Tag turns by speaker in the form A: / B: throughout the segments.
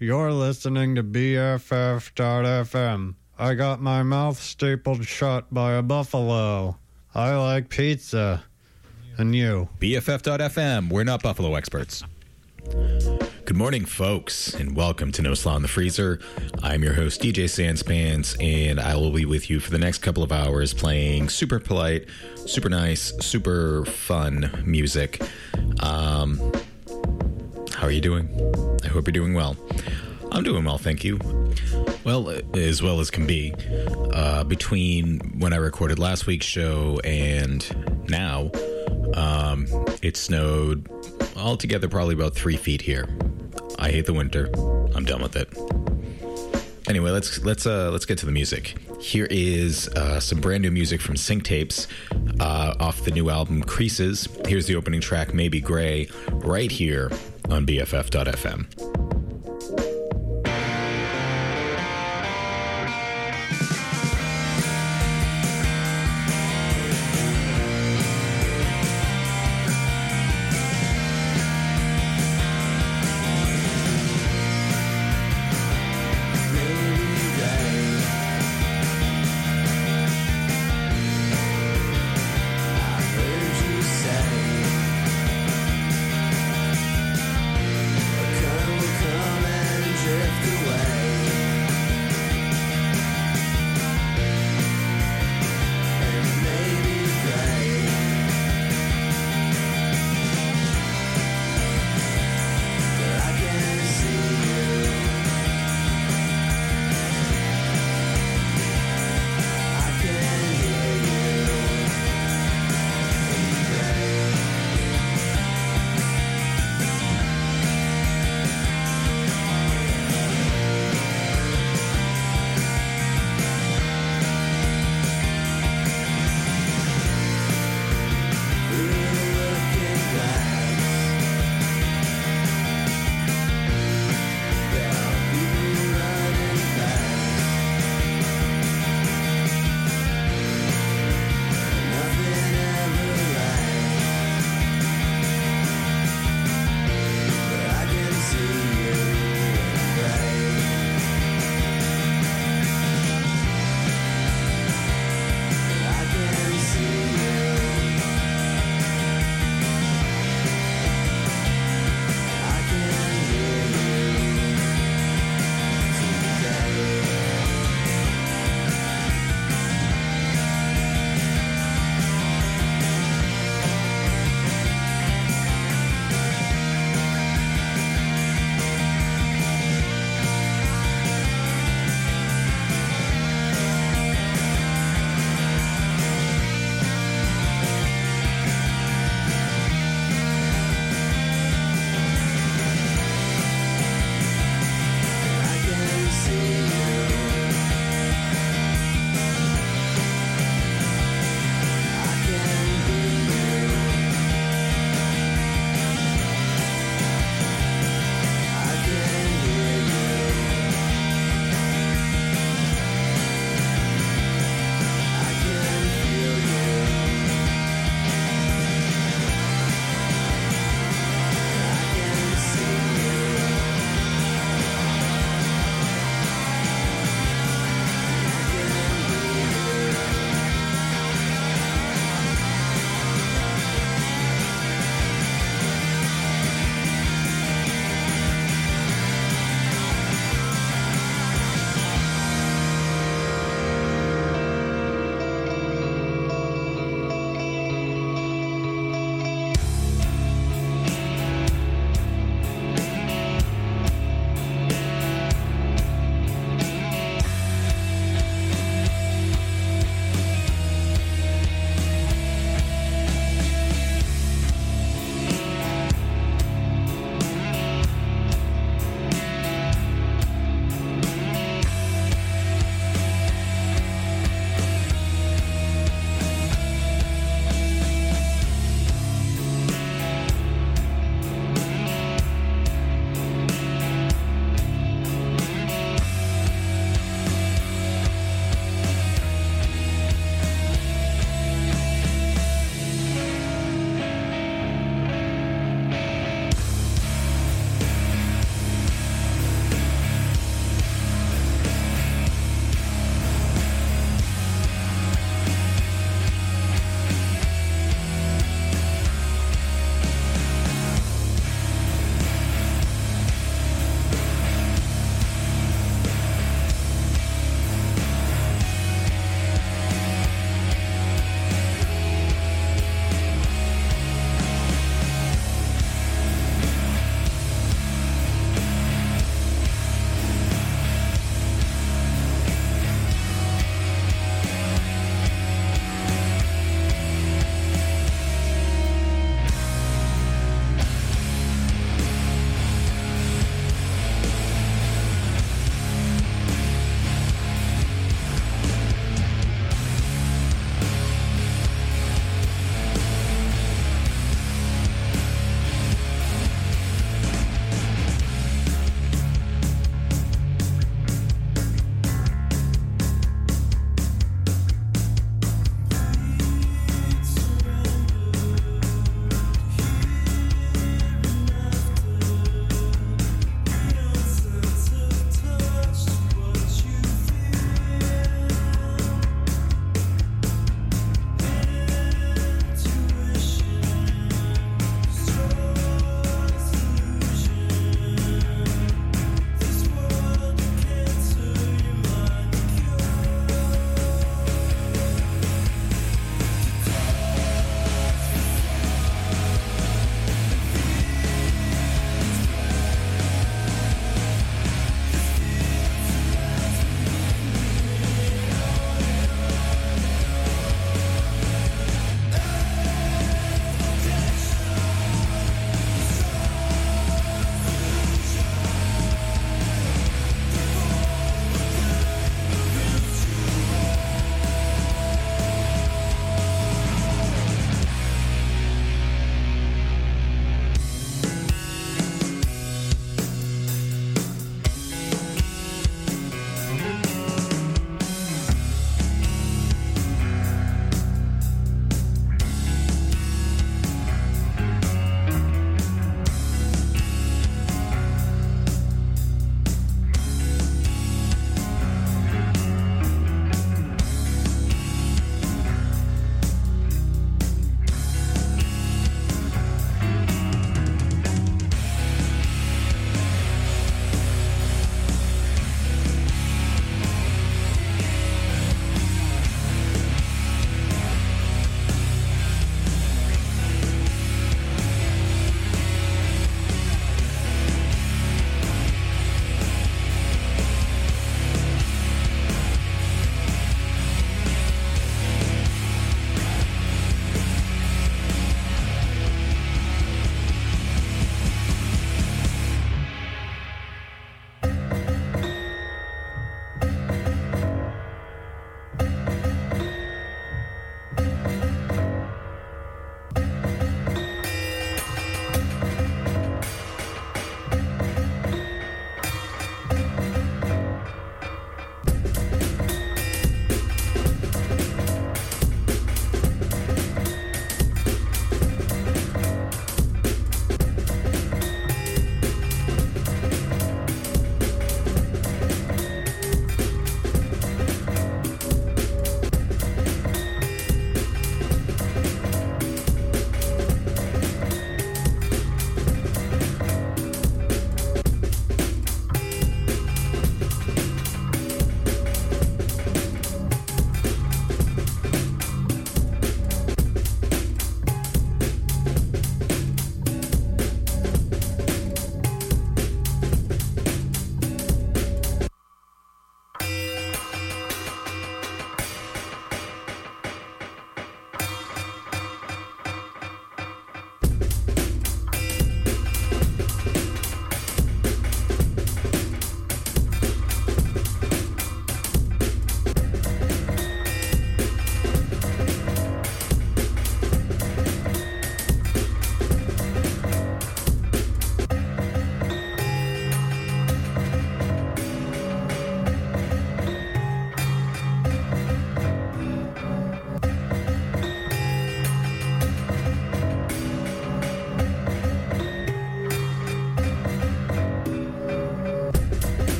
A: You're listening to BFF.FM. I got my mouth stapled shut by a buffalo. I like pizza. And you?
B: BFF.FM. We're not Buffalo experts. Good morning, folks, and welcome to No Slaw in the Freezer. I'm your host, DJ Sanspants, and I will be with you for the next couple of hours playing super polite, super nice, super fun music. Um, how are you doing? I hope you're doing well. I'm doing well, thank you. Well, as well as can be. Uh, between when I recorded last week's show and now, um, it snowed altogether probably about three feet here. I hate the winter. I'm done with it. Anyway, let's let's uh, let's get to the music. Here is uh, some brand new music from Sink Tapes uh, off the new album Creases. Here's the opening track, Maybe Gray, right here on BFF.fm.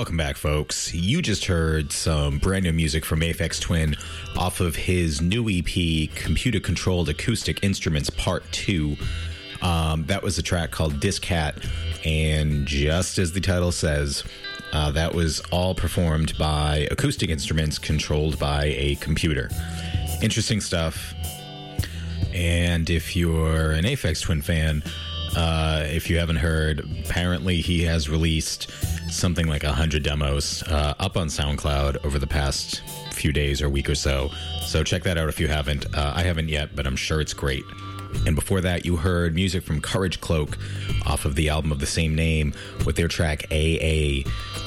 B: Welcome back, folks. You just heard some brand new music from Aphex Twin off of his new EP, Computer Controlled Acoustic Instruments Part 2. Um, that was a track called diskhat, and just as the title says, uh, that was all performed by acoustic instruments controlled by a computer. Interesting stuff. And if you're an Aphex Twin fan, uh, if you haven't heard, apparently he has released something like 100 demos uh, up on SoundCloud over the past few days or week or so. So check that out if you haven't. Uh, I haven't yet, but I'm sure it's great. And before that, you heard music from Courage Cloak off of the album of the same name with their track AA.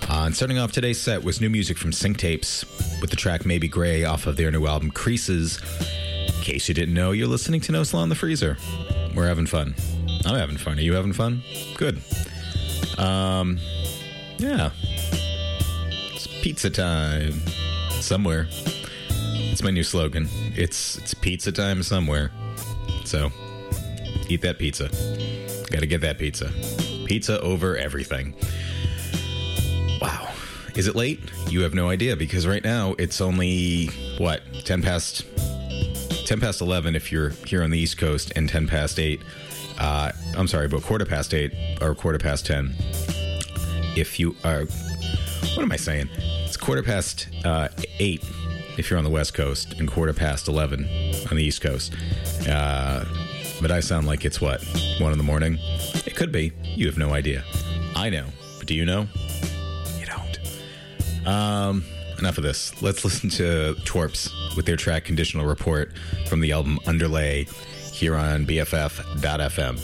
B: Uh, and starting off today's set was new music from Sink Tapes with the track Maybe Gray off of their new album Creases. In case you didn't know, you're listening to No Slaw in the Freezer. We're having fun. I'm having fun. Are you having fun? Good. Um, yeah. It's pizza time somewhere. It's my new slogan. It's it's pizza time somewhere. So, eat that pizza. Got to get that pizza. Pizza over everything. Wow. Is it late? You have no idea because right now it's only what 10 past 10 past 11 if you're here on the East Coast and 10 past 8 uh, I'm sorry, but quarter past 8 or quarter past 10 if you are what am I saying? It's quarter past uh, 8 if you're on the West Coast and quarter past 11 on the East Coast. Uh, but I sound like it's what? 1 in the morning? It could be. You have no idea. I know. But do you know? You don't. Um, enough of this. Let's listen to Twerps with their track Conditional Report from the album Underlay here on BFF.FM.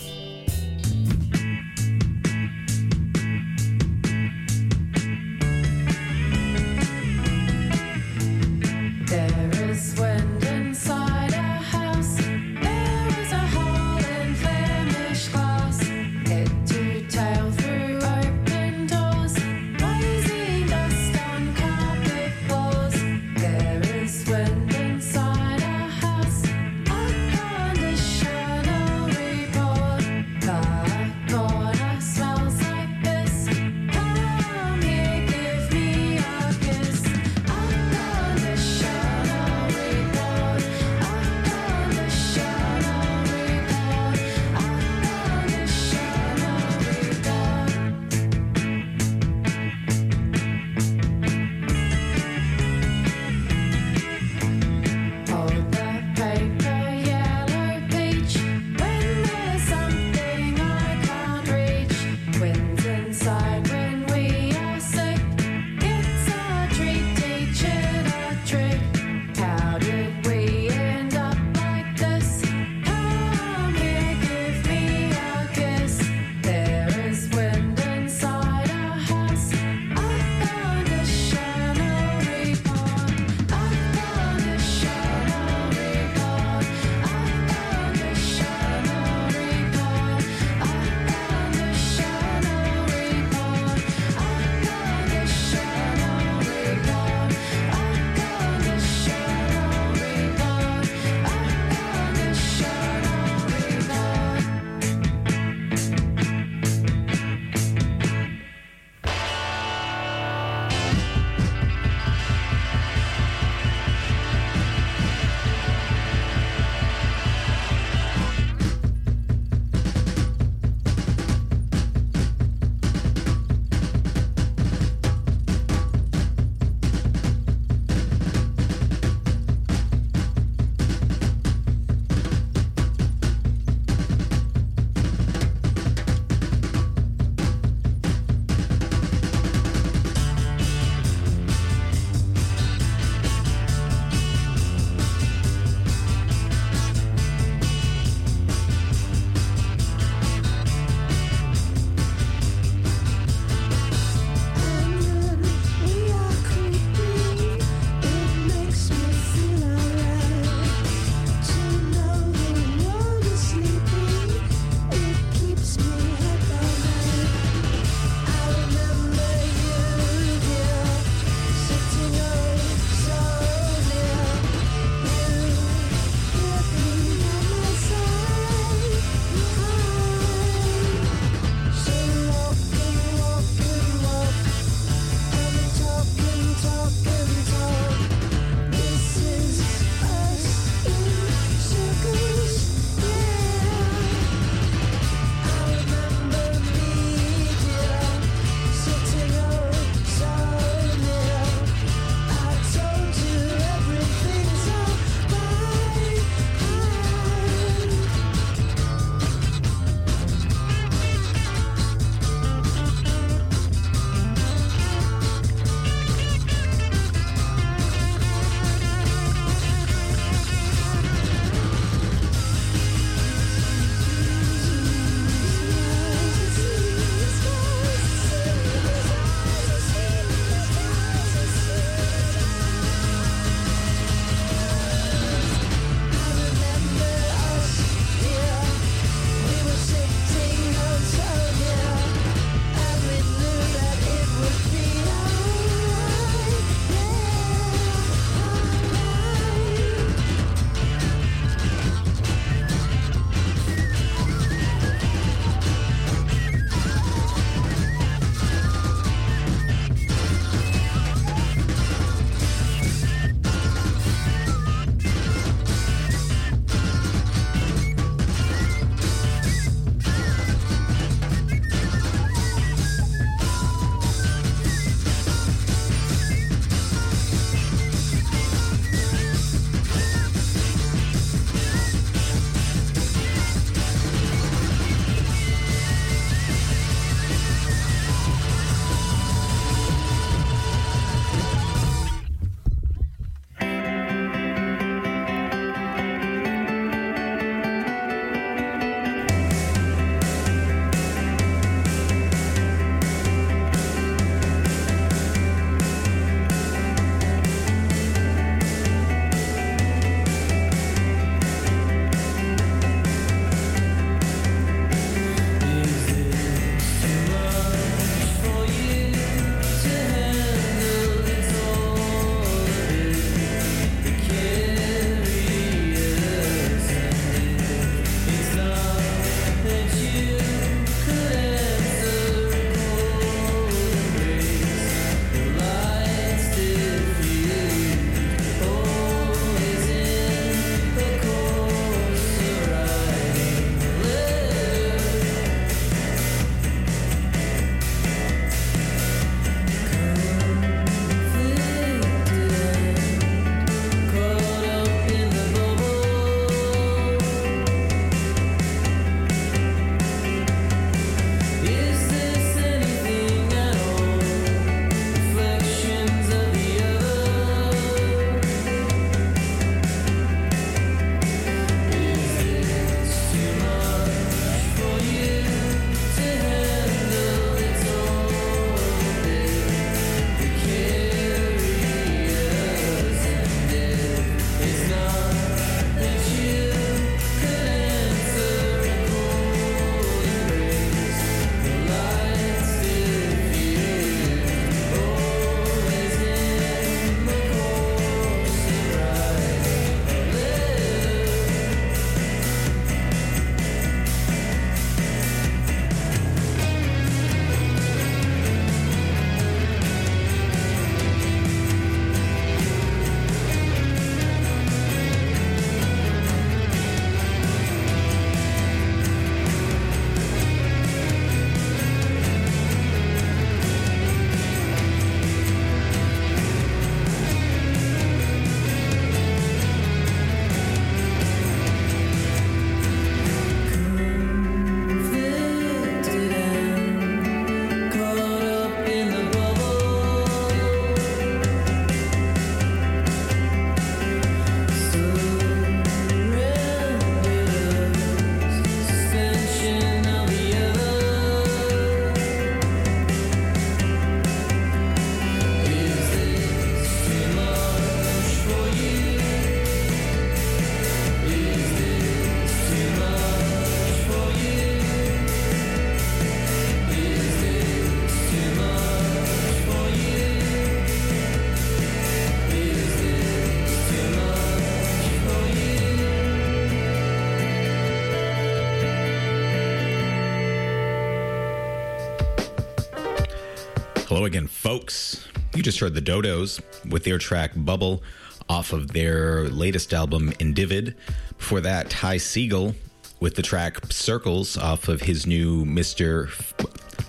B: folks. You just heard the Dodos with their track Bubble off of their latest album, Individ. Before that, Ty Segall with the track Circles off of his new Mr.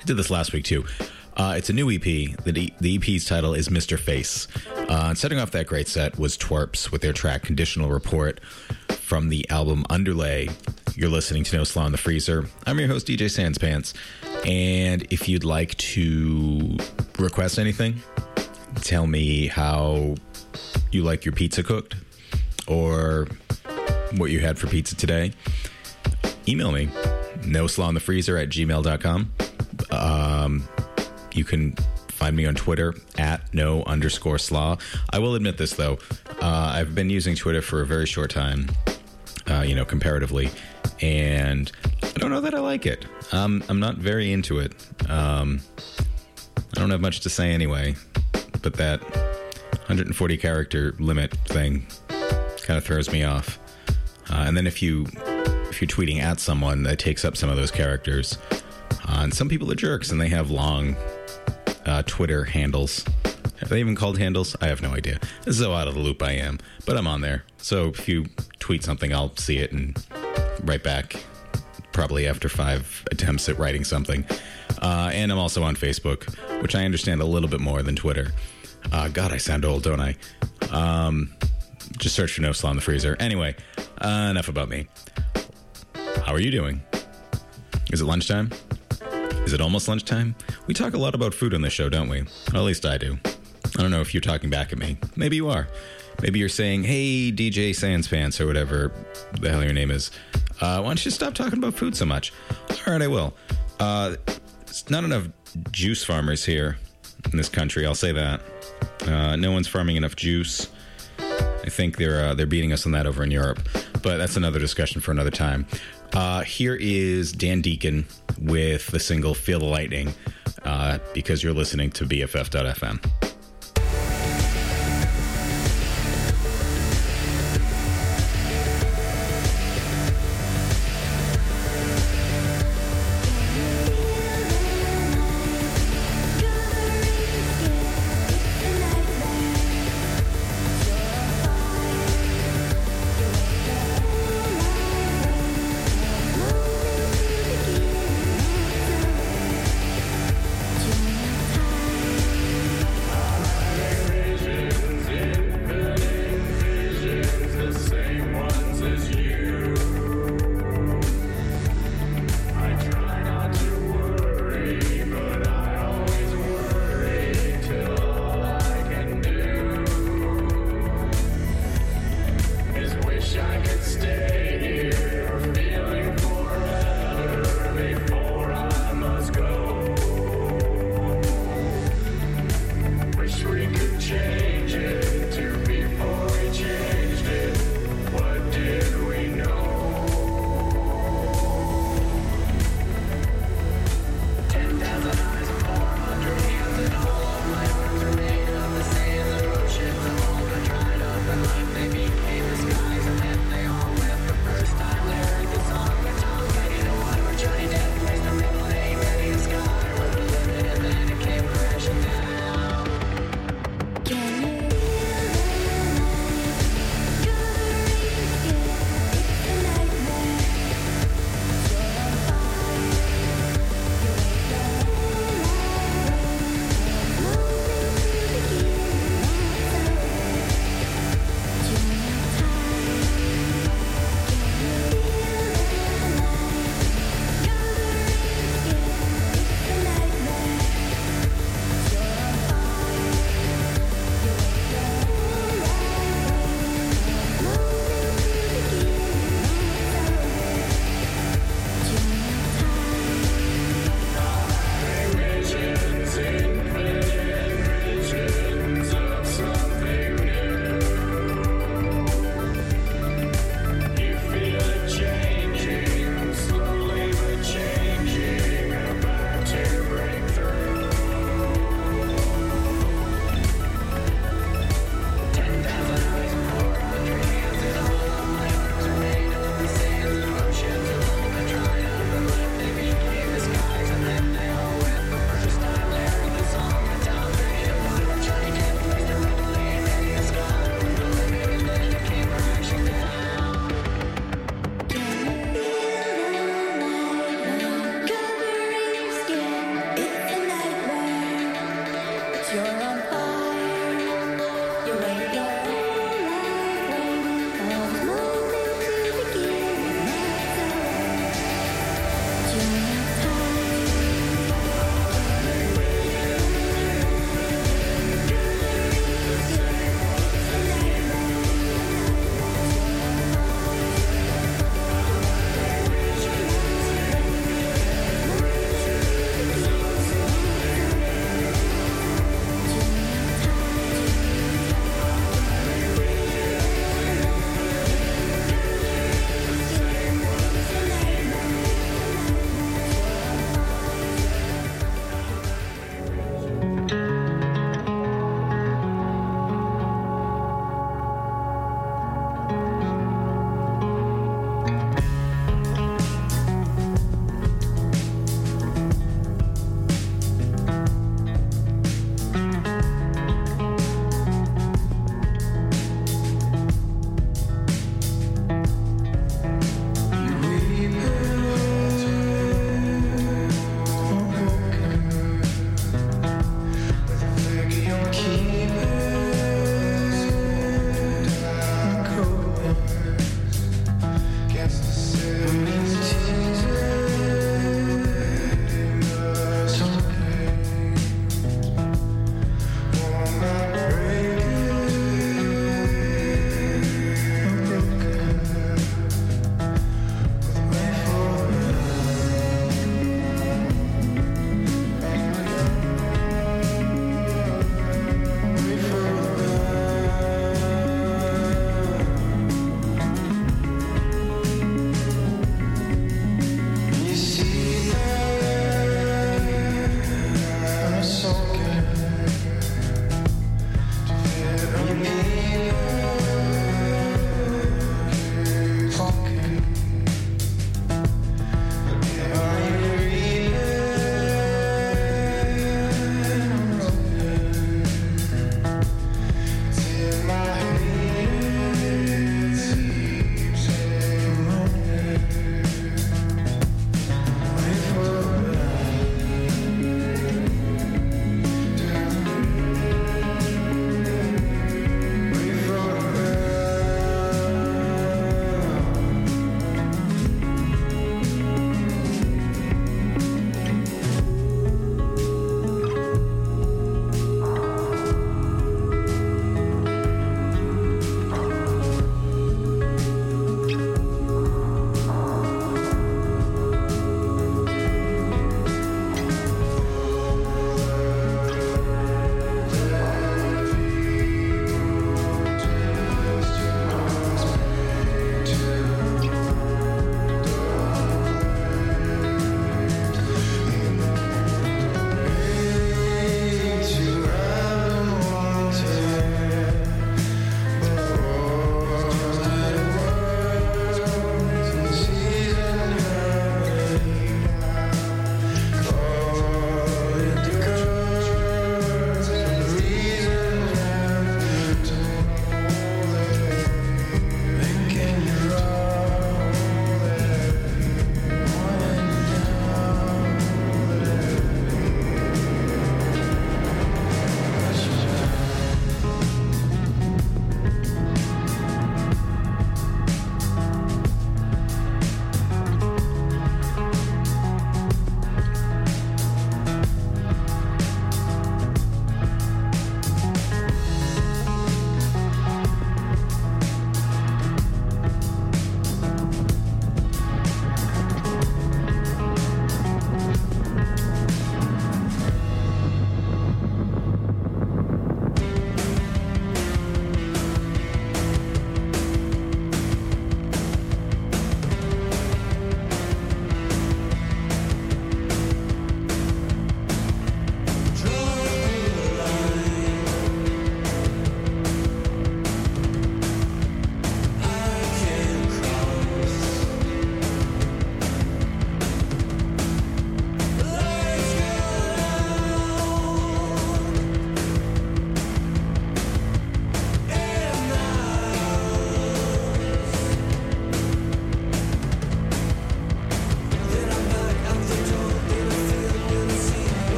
B: I did this last week too. Uh, it's a new EP. The, the EP's title is Mr. Face. Uh, setting off that great set was Twerps with their track Conditional Report from the album Underlay. You're listening to No Slaw in the Freezer. I'm your host, DJ Sanspants. And if you'd like to request anything, tell me how you like your pizza cooked or what you had for pizza today, email me no slaw in the freezer at gmail.com. Um, you can find me on Twitter at no underscore slaw. I will admit this though. Uh, I've been using Twitter for a very short time, uh, you know, comparatively, and don't know that I like it. Um, I'm not very into it. Um, I don't have much to say anyway, but that 140 character limit thing kind of throws me off. Uh, and then if you if you're tweeting at someone, that takes up some of those characters. Uh, and some people are jerks, and they have long uh, Twitter handles. Are they even called handles? I have no idea. This is how out of the loop I am, but I'm on there. So if you tweet something, I'll see it and write back. Probably after five attempts at writing something. Uh, and I'm also on Facebook, which I understand a little bit more than Twitter. Uh, God, I sound old, don't I? Um, just search for No Slaw in the Freezer. Anyway, uh, enough about me. How are you doing? Is it lunchtime? Is it almost lunchtime? We talk a lot about food on this show, don't we? At least I do. I don't know if you're talking back at me. Maybe you are. Maybe you're saying, hey, DJ Sanspants, or whatever the hell your name is. Uh, why don't you stop talking about food so much? All right, I will. Uh, it's not enough juice farmers here in this country, I'll say that. Uh, no one's farming enough juice. I think they're uh, they're beating us on that over in Europe, but that's another discussion for another time. Uh, here is Dan Deacon with the single "Feel the Lightning," uh, because you're listening to BFF.fm.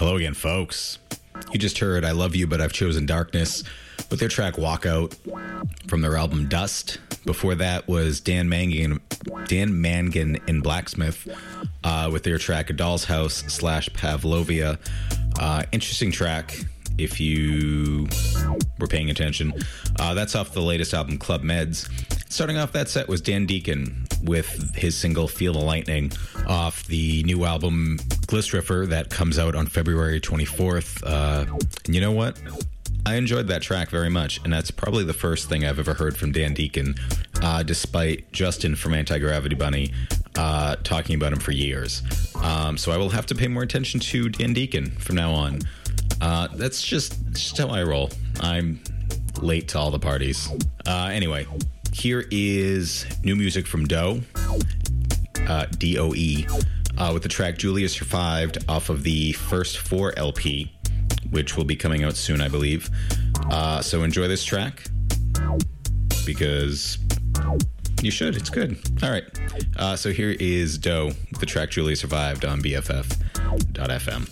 B: Hello again, folks. You just heard I Love You, But I've Chosen Darkness with their track Walkout from their album Dust. Before that was Dan Mangan, Dan Mangan and Blacksmith uh, with their track A Doll's House slash Pavlovia. Uh, interesting track if you were paying attention. Uh, that's off the latest album, Club Meds. Starting off that set was Dan Deacon with his single Feel the Lightning off the new album Gliss Riffer that comes out on February 24th. Uh, and you know what? I enjoyed that track very much, and that's probably the first thing I've ever heard from Dan Deacon, uh, despite Justin from Anti Gravity Bunny uh, talking about him for years. Um, so I will have to pay more attention to Dan Deacon from now on. Uh, that's just, just how I roll. I'm late to all the parties. Uh, anyway, here is new music from Doe, uh, D O E, uh, with the track Julia Survived off of the first four LP, which will be coming out soon, I believe. Uh, so enjoy this track because you should. It's good. All right. Uh, so here is Doe the track Julia Survived on BFF.fm.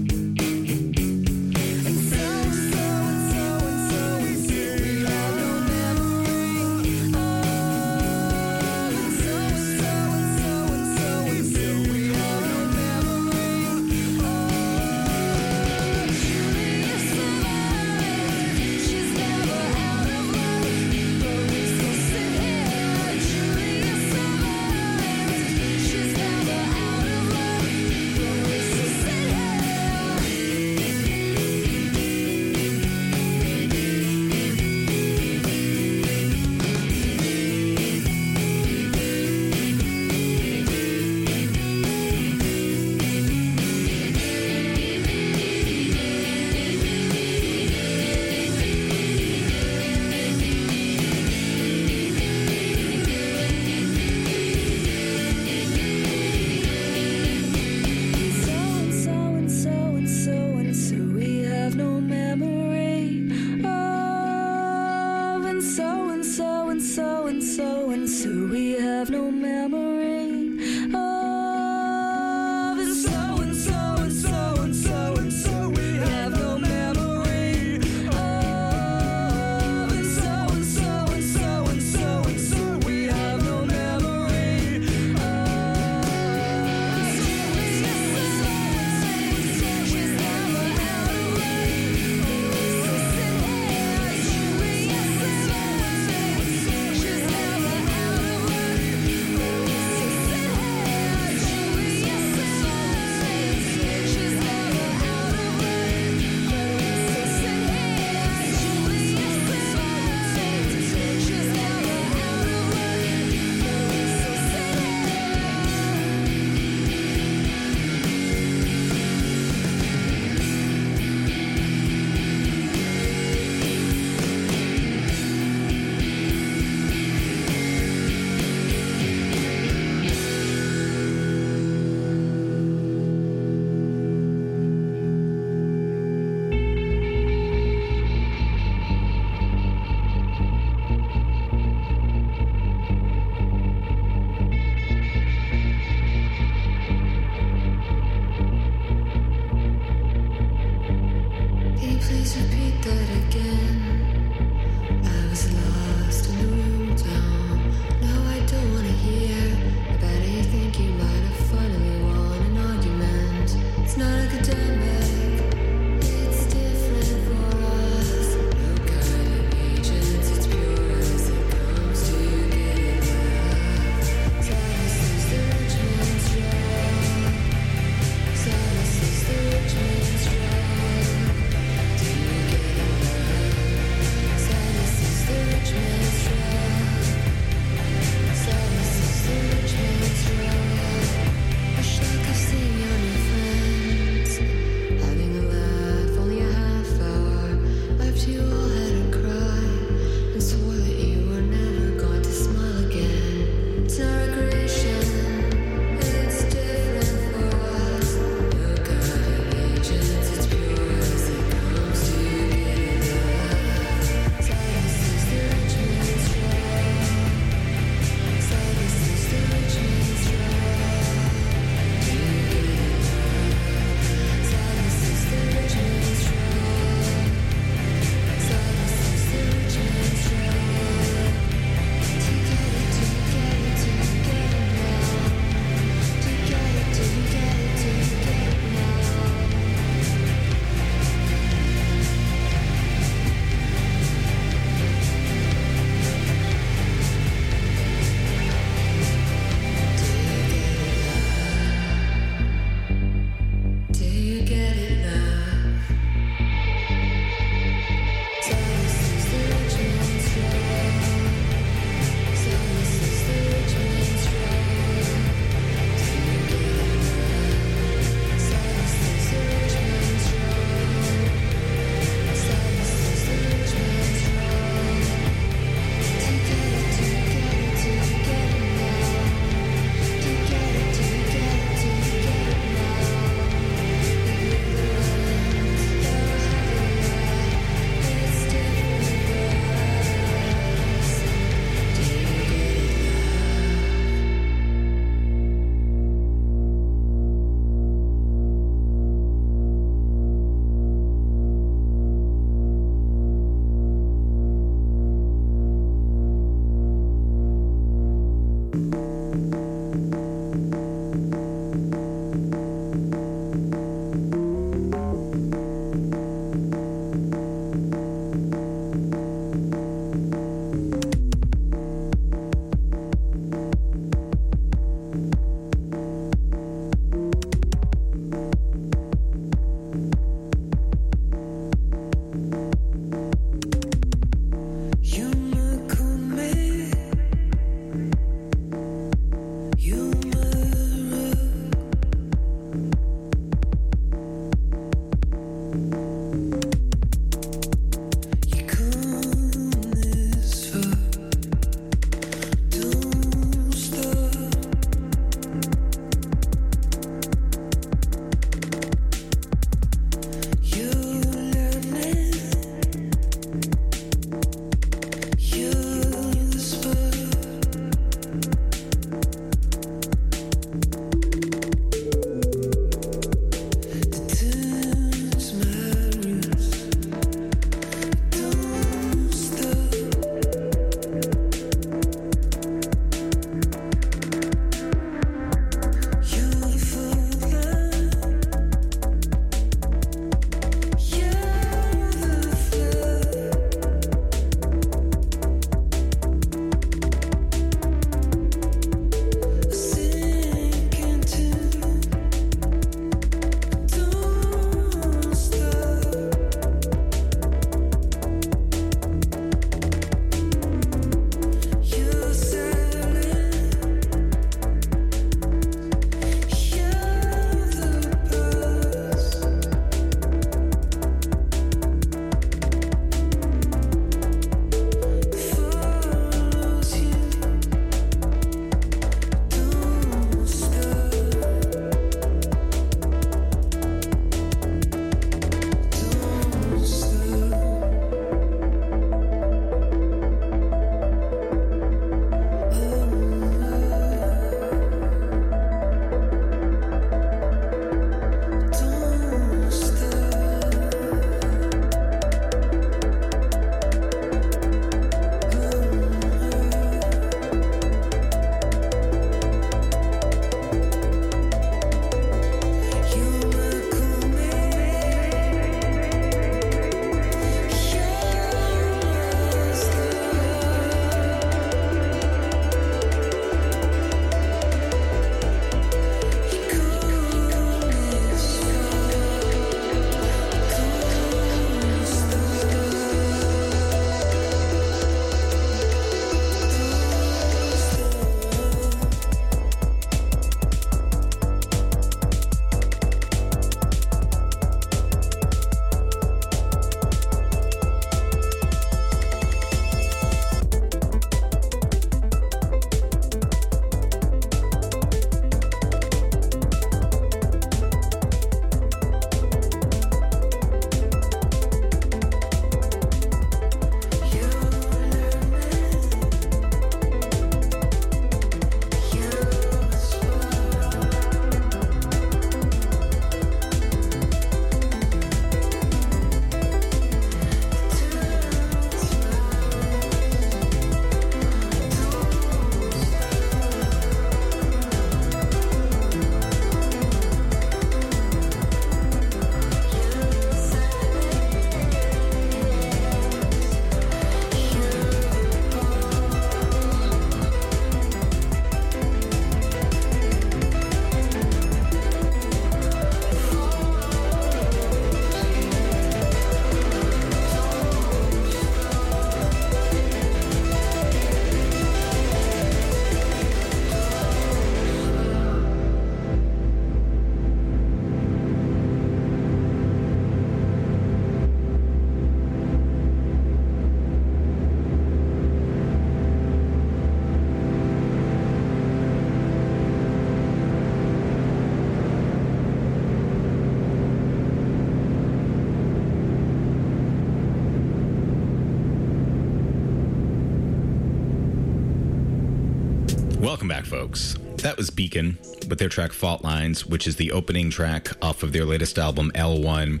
B: back, folks. That was Beacon with their track Fault Lines, which is the opening track off of their latest album, L1.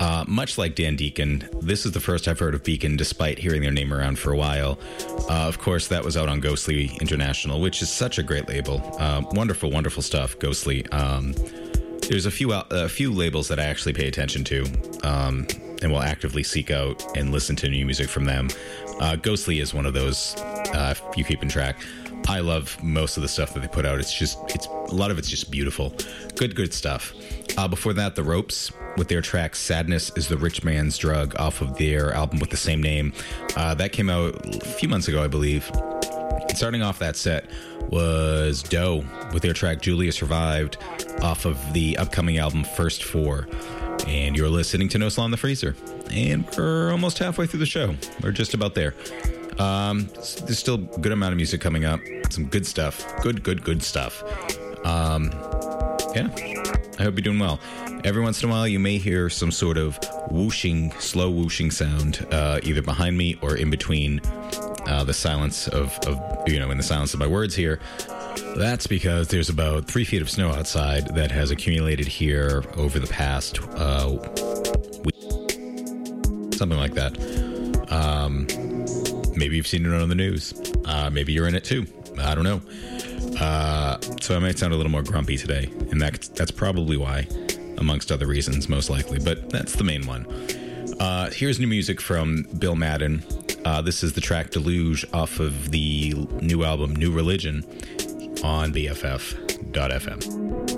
B: Uh, much like Dan Deacon, this is the first I've heard of Beacon, despite hearing their name around for a while. Uh, of course, that was out on Ghostly International, which is such a great label. Uh, wonderful, wonderful stuff, Ghostly. Um, there's a few out- a few labels that I actually pay attention to, um, and will actively seek out and listen to new music from them. Uh, Ghostly is one of those. Uh, if you keeping track, I love most of the stuff that they put out. It's just it's a lot of it's just beautiful, good good stuff. Uh, before that, The Ropes with their track "Sadness is the Rich Man's Drug" off of their album with the same name. Uh, that came out a few months ago, I believe. And starting off that set was Doe with their track Julia Survived off of the upcoming album First Four. And you're listening to No Slaw in the Freezer. And we're almost halfway through the show. We're just about there. Um, there's still a good amount of music coming up. Some good stuff. Good, good, good stuff. Um, yeah, I hope you're doing well. Every once in a while, you may hear some sort of whooshing, slow whooshing sound, uh, either behind me or in between uh, the silence of, of, you know, in the silence of my words here. That's because there's about three feet of snow outside that has accumulated here over the past uh, week, something like that. Um, maybe you've seen it on the news. Uh, maybe you're in it too. I don't know. Uh, so I might sound a little more grumpy today, and that, that's probably why, amongst other reasons, most likely. But that's the main one. Uh, here's new music from Bill Madden. Uh, this is the track Deluge off of the new album New Religion on BFF.fm.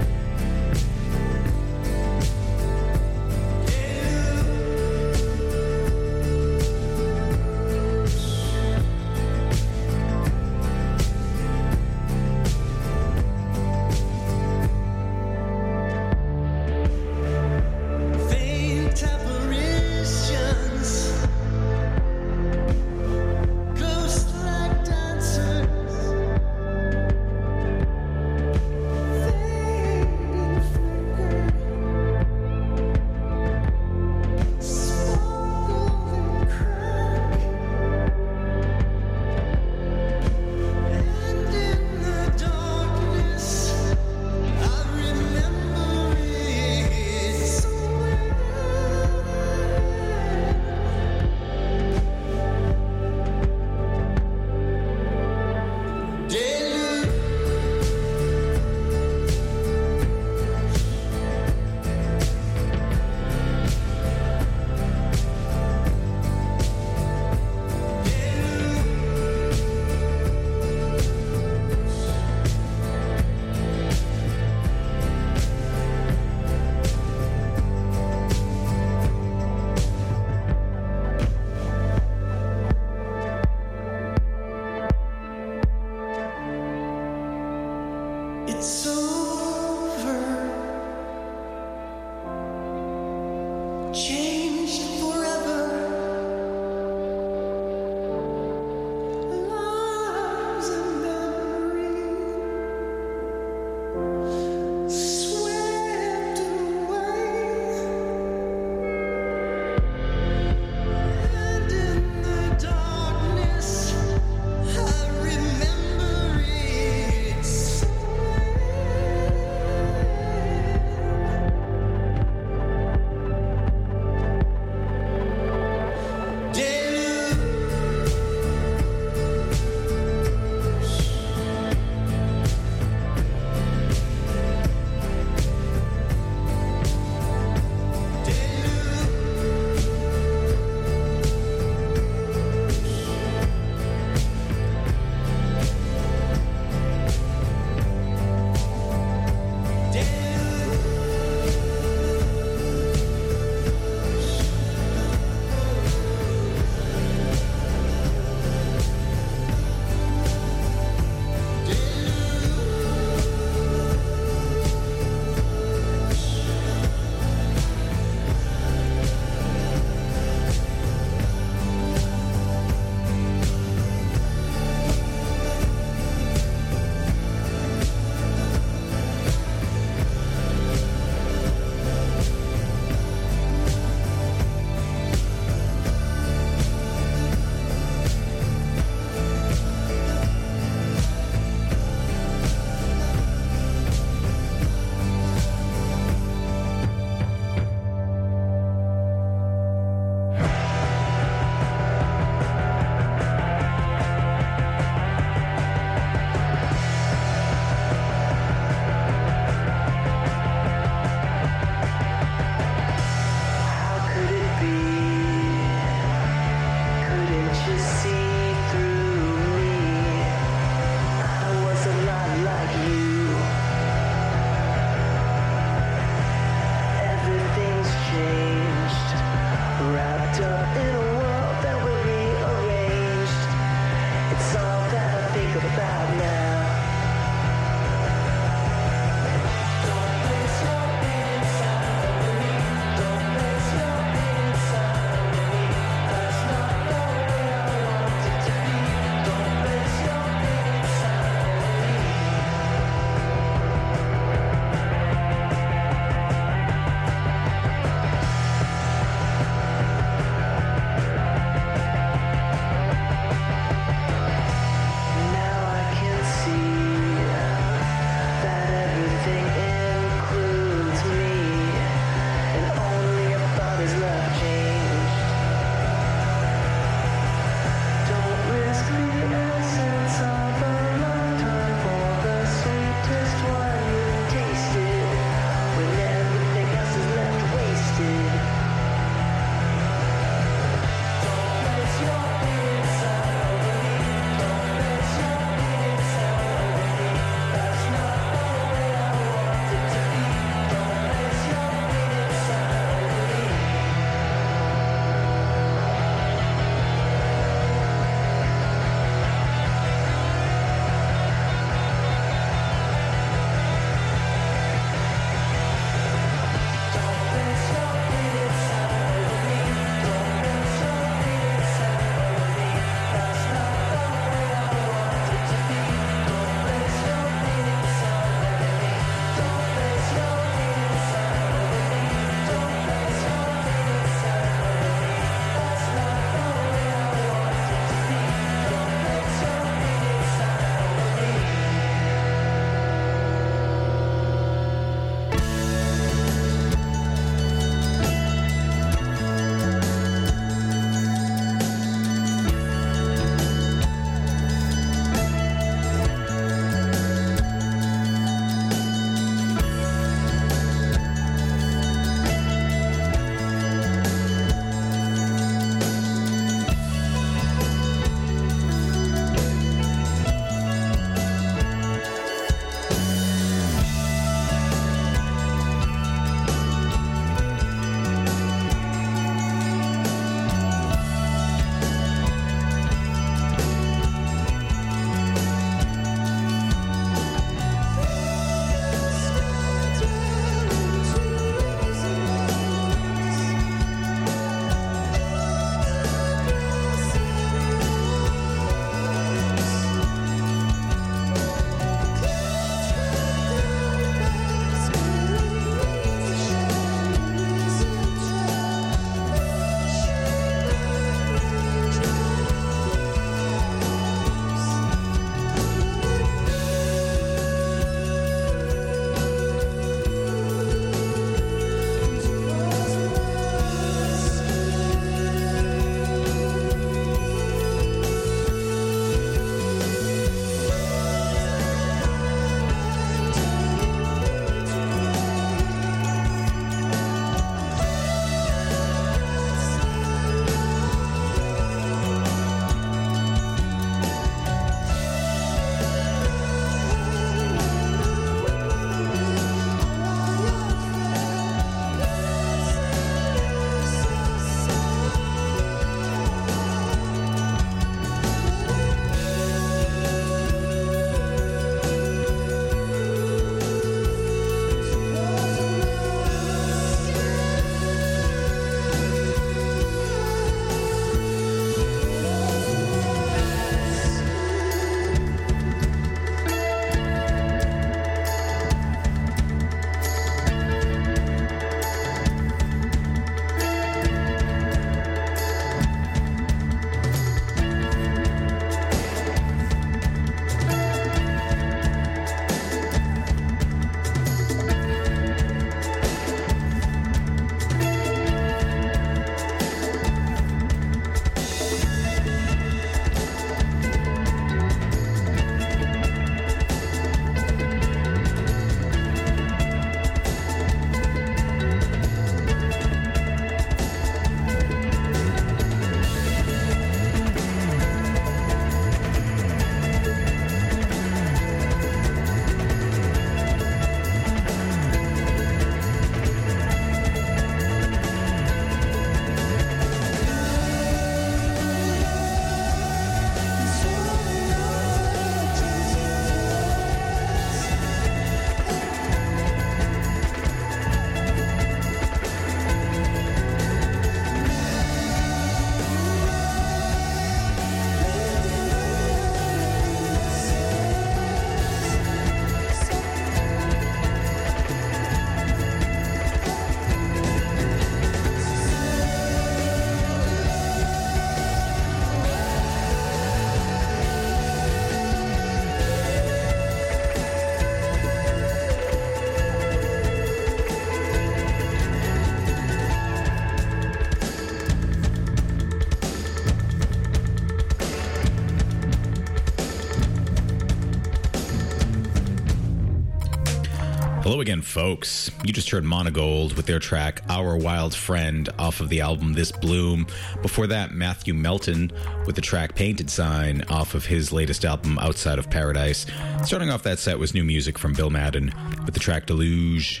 B: Again, folks. You just heard Monogold with their track Our Wild Friend off of the album This Bloom. Before that, Matthew Melton with the track Painted Sign off of his latest album Outside of Paradise. Starting off that set was new music from Bill Madden with the track Deluge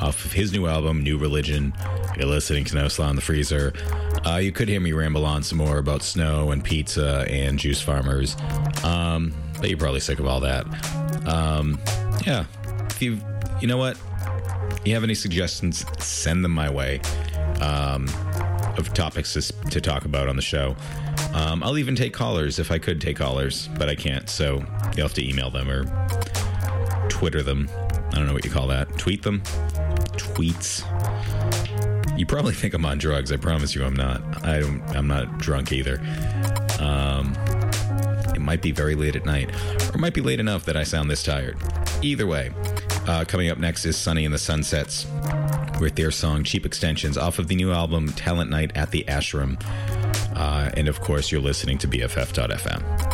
B: off of his new album New Religion. You're listening to No Slaw in the Freezer. Uh, you could hear me ramble on some more about snow and pizza and juice farmers, um, but you're probably sick of all that. Um, yeah, if you you know what, you have any suggestions, send them my way um, of topics to, to talk about on the show. Um, I'll even take callers if I could take callers, but I can't. So you'll have to email them or Twitter them. I don't know what you call that. Tweet them. Tweets. You probably think I'm on drugs. I promise you, I'm not. I don't. I'm not drunk either. Um, it might be very late at night, or it might be late enough that I sound this tired. Either way, uh, coming up next is Sonny and the Sunsets with their song Cheap Extensions off of the new album Talent Night at the Ashram. Uh, and of course, you're listening to BFF.fm.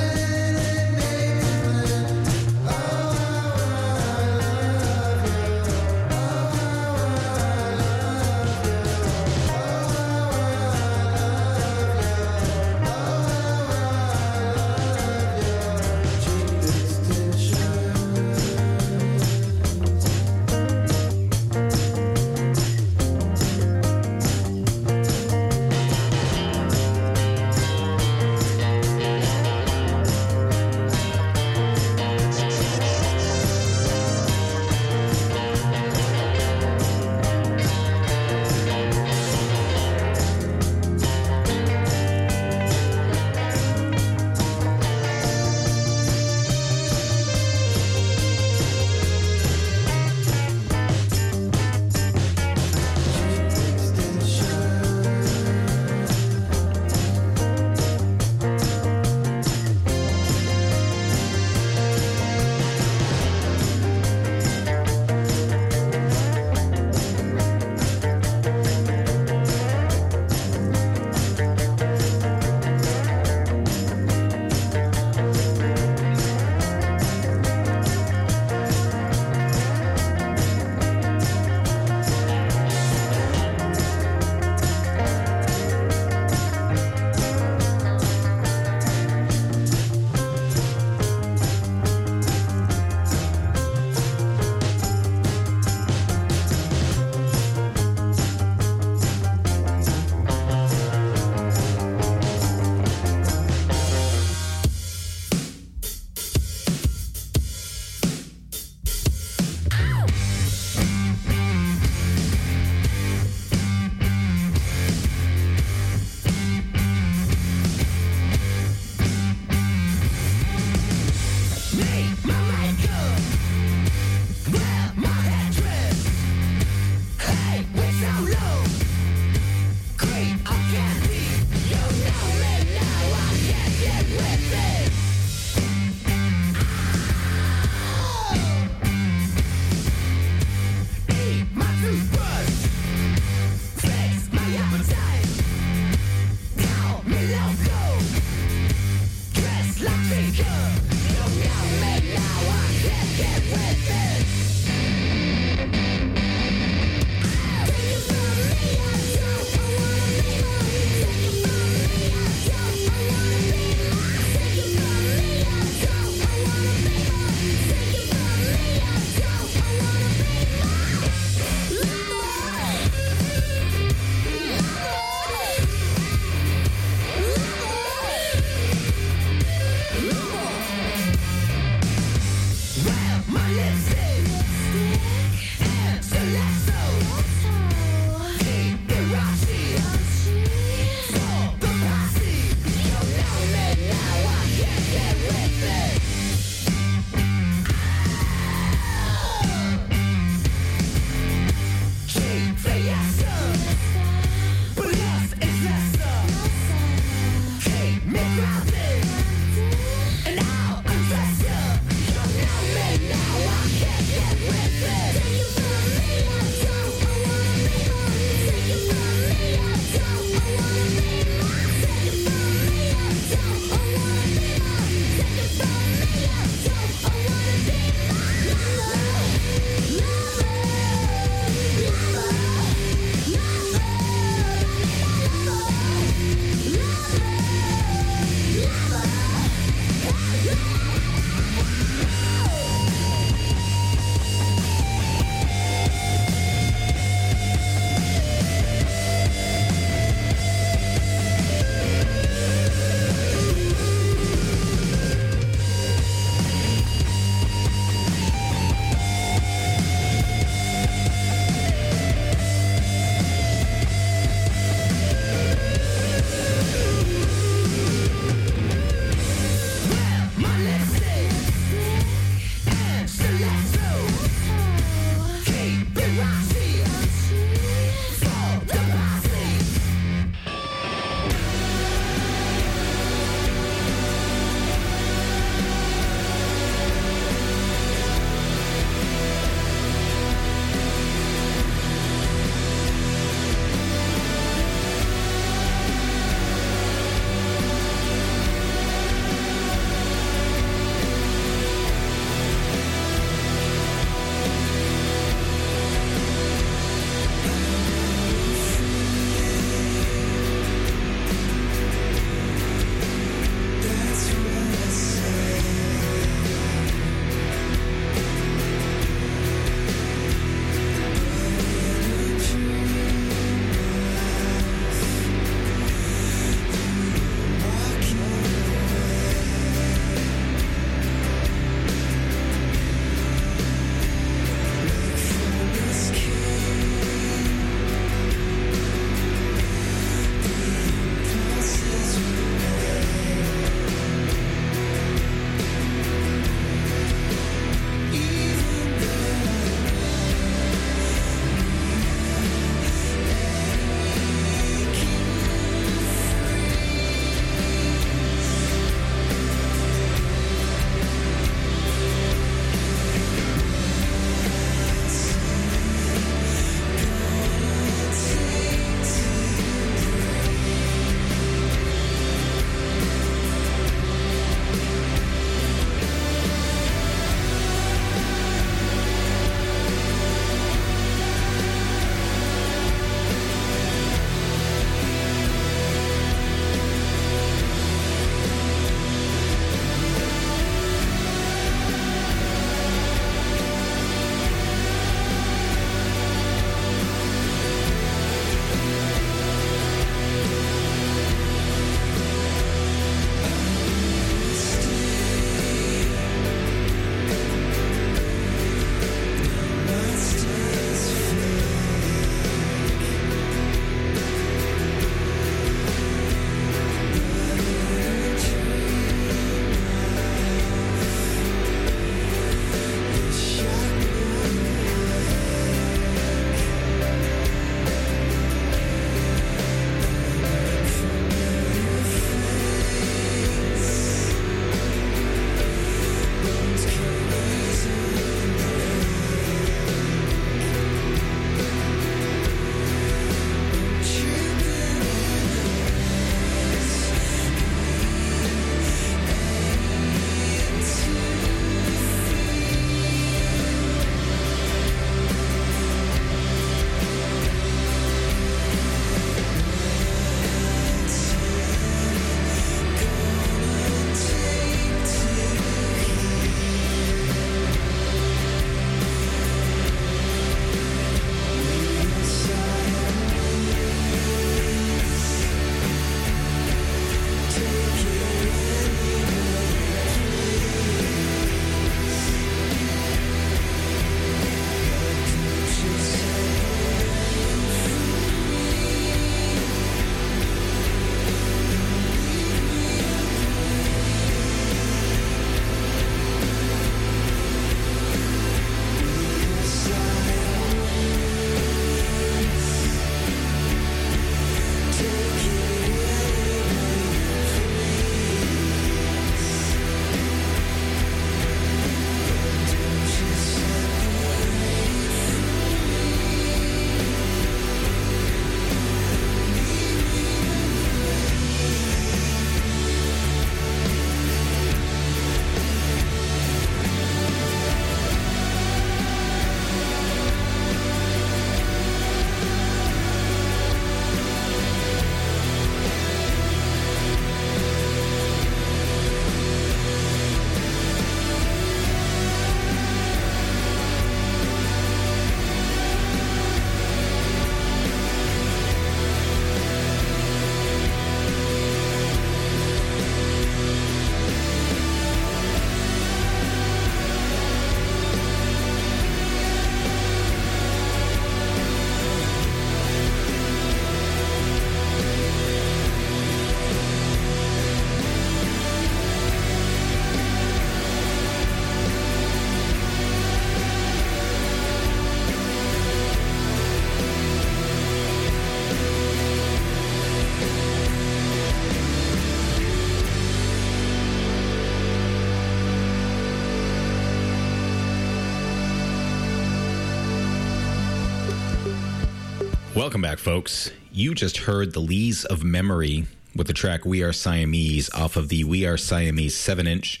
B: Welcome back, folks. You just heard the Lees of Memory with the track We Are Siamese off of the We Are Siamese 7 inch.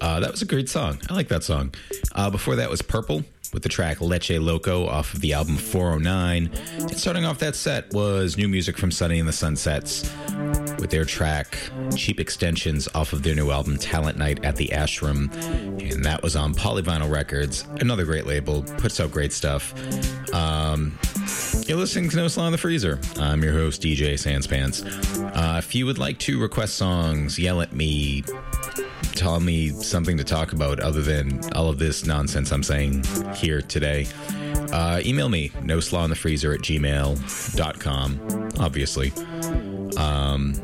B: Uh, that was a great song. I like that song. Uh, before that was Purple with the track Leche Loco off of the album 409. And starting off that set was new music from Sonny and the Sunsets with their track Cheap Extensions off of their new album Talent Night at the Ashram. And that was on Polyvinyl Records, another great label, puts out great stuff. Um, you're listening to No Slaw in the Freezer. I'm your host, DJ Sanspants. Uh, if you would like to request songs, yell at me, tell me something to talk about other than all of this nonsense I'm saying here today, uh, email me, no slaw in the freezer at gmail.com, obviously. Um,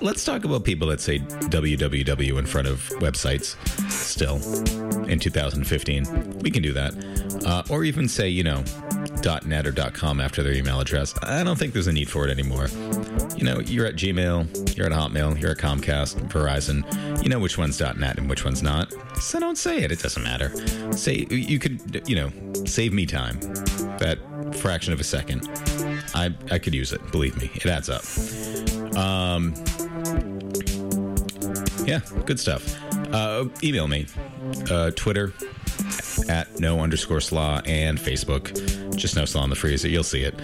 B: let's, talk about people that say www in front of websites still in 2015. We can do that. Uh, or even say, you know, .net or .com after their email address. I don't think there's a need for it anymore. You know, you're at Gmail, you're at Hotmail, you're at Comcast, Verizon. You know which one's .net and which one's not. So don't say it. It doesn't matter. Say you could, you know, save me time. That fraction of a second. I I could use it. Believe me, it adds up. Um, yeah, good stuff. Uh, email me, uh, Twitter at no underscore slaw and Facebook. Just no slaw in the freezer. You'll see it.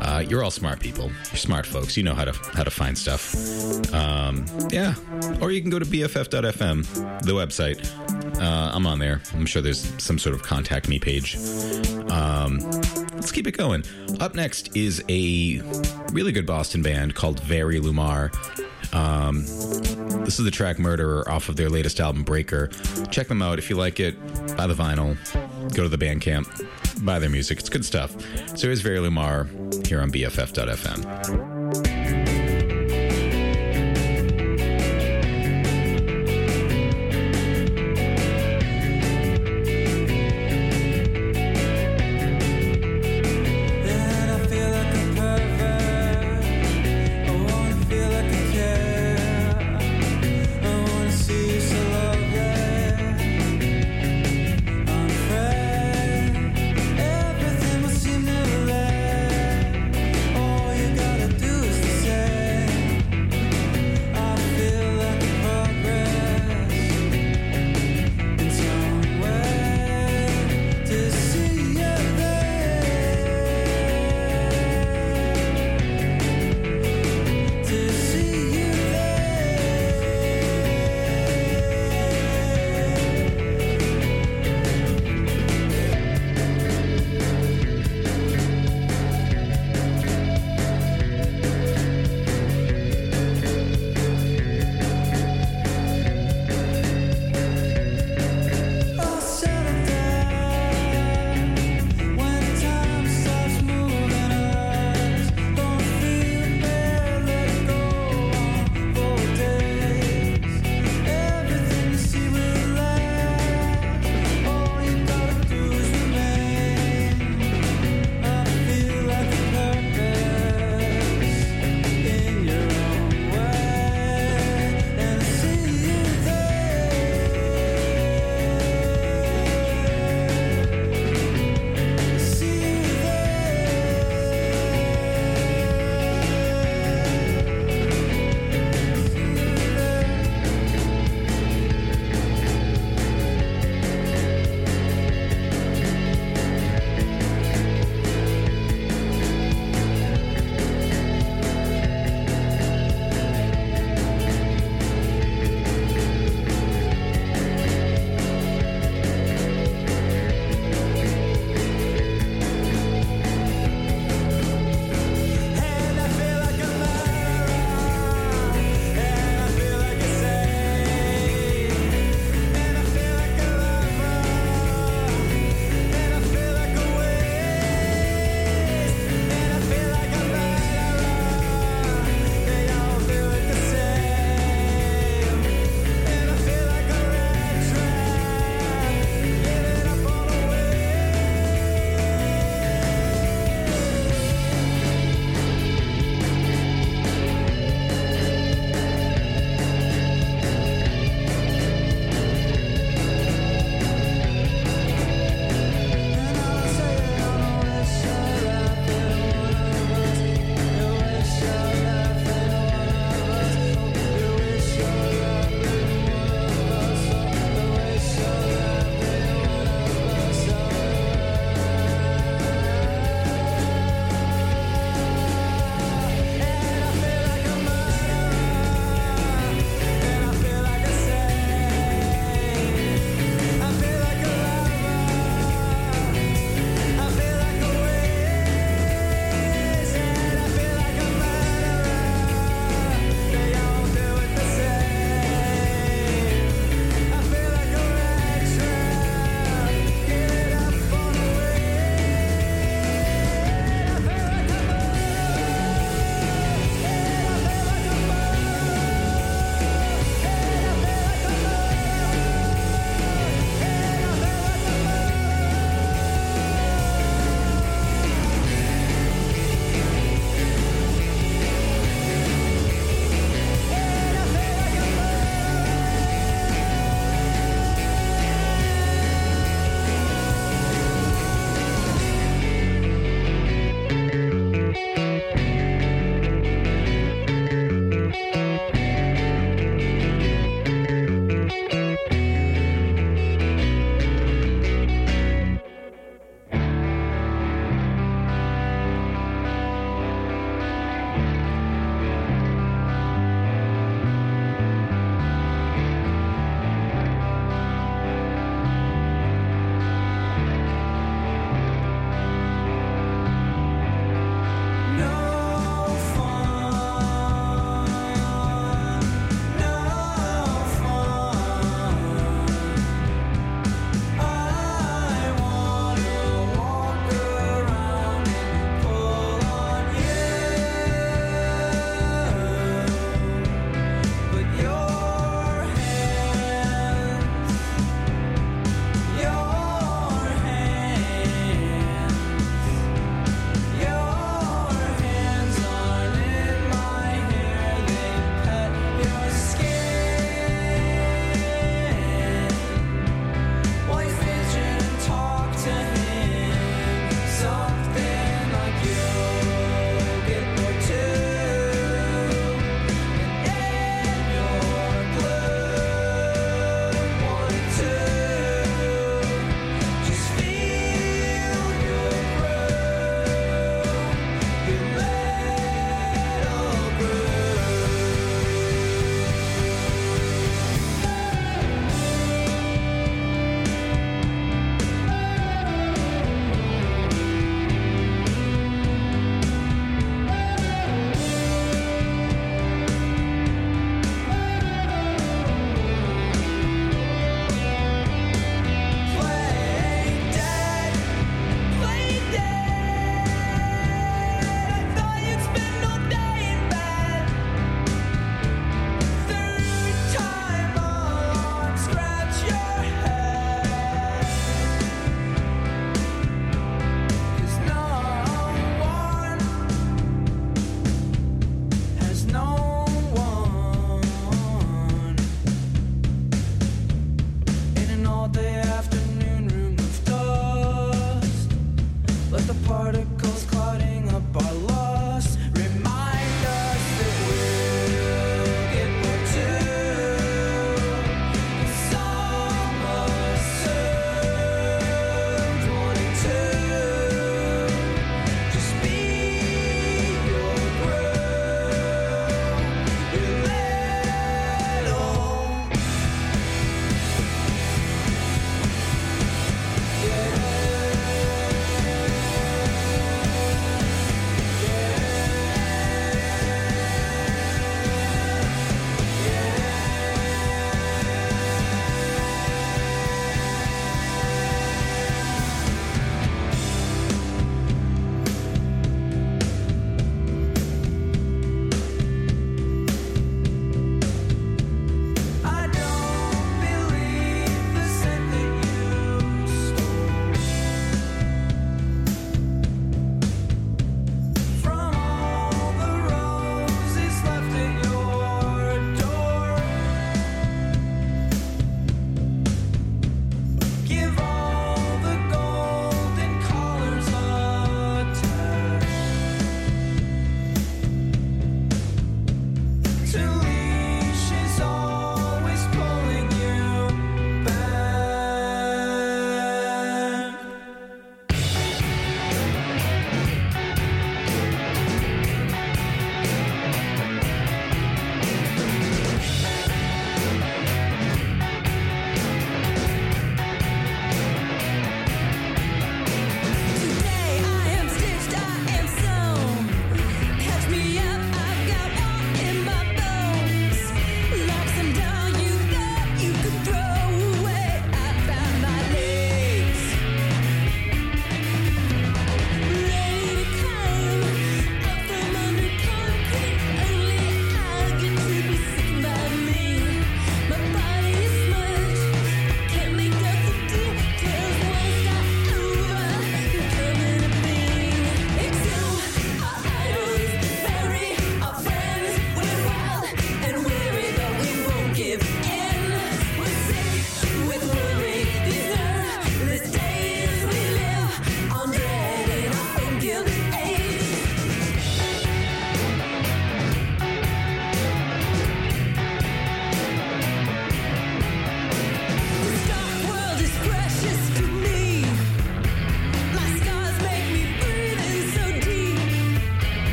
B: Uh, you're all smart people. You're smart folks. You know how to how to find stuff. Um, yeah, or you can go to bff.fm, the website. Uh, I'm on there. I'm sure there's some sort of contact me page. Um, let's keep it going. Up next is a really good Boston band called Vary Lumar. Um, this is the track Murderer off of their latest album Breaker. Check them out if you like it. Buy the vinyl. Go to the Bandcamp. Buy their music. It's good stuff. So here's Vary Lumar here on BFF.fm.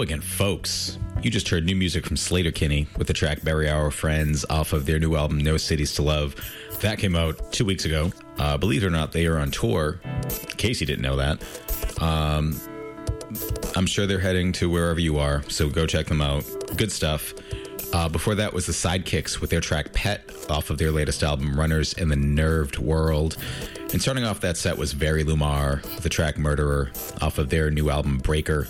B: Again, folks. You just heard new music from Sleater-Kinney with the track Bury Our Friends off of their new album No Cities to Love. That came out two weeks ago. Uh, believe it or not, they are on tour. Casey didn't know that. Um, I'm sure they're heading to wherever you are, so go check them out. Good stuff. Uh, before that was the Sidekicks with their track Pet off of their latest album Runners in the Nerved World. And starting off that set was Vary Lumar with the track Murderer off of their new album Breaker.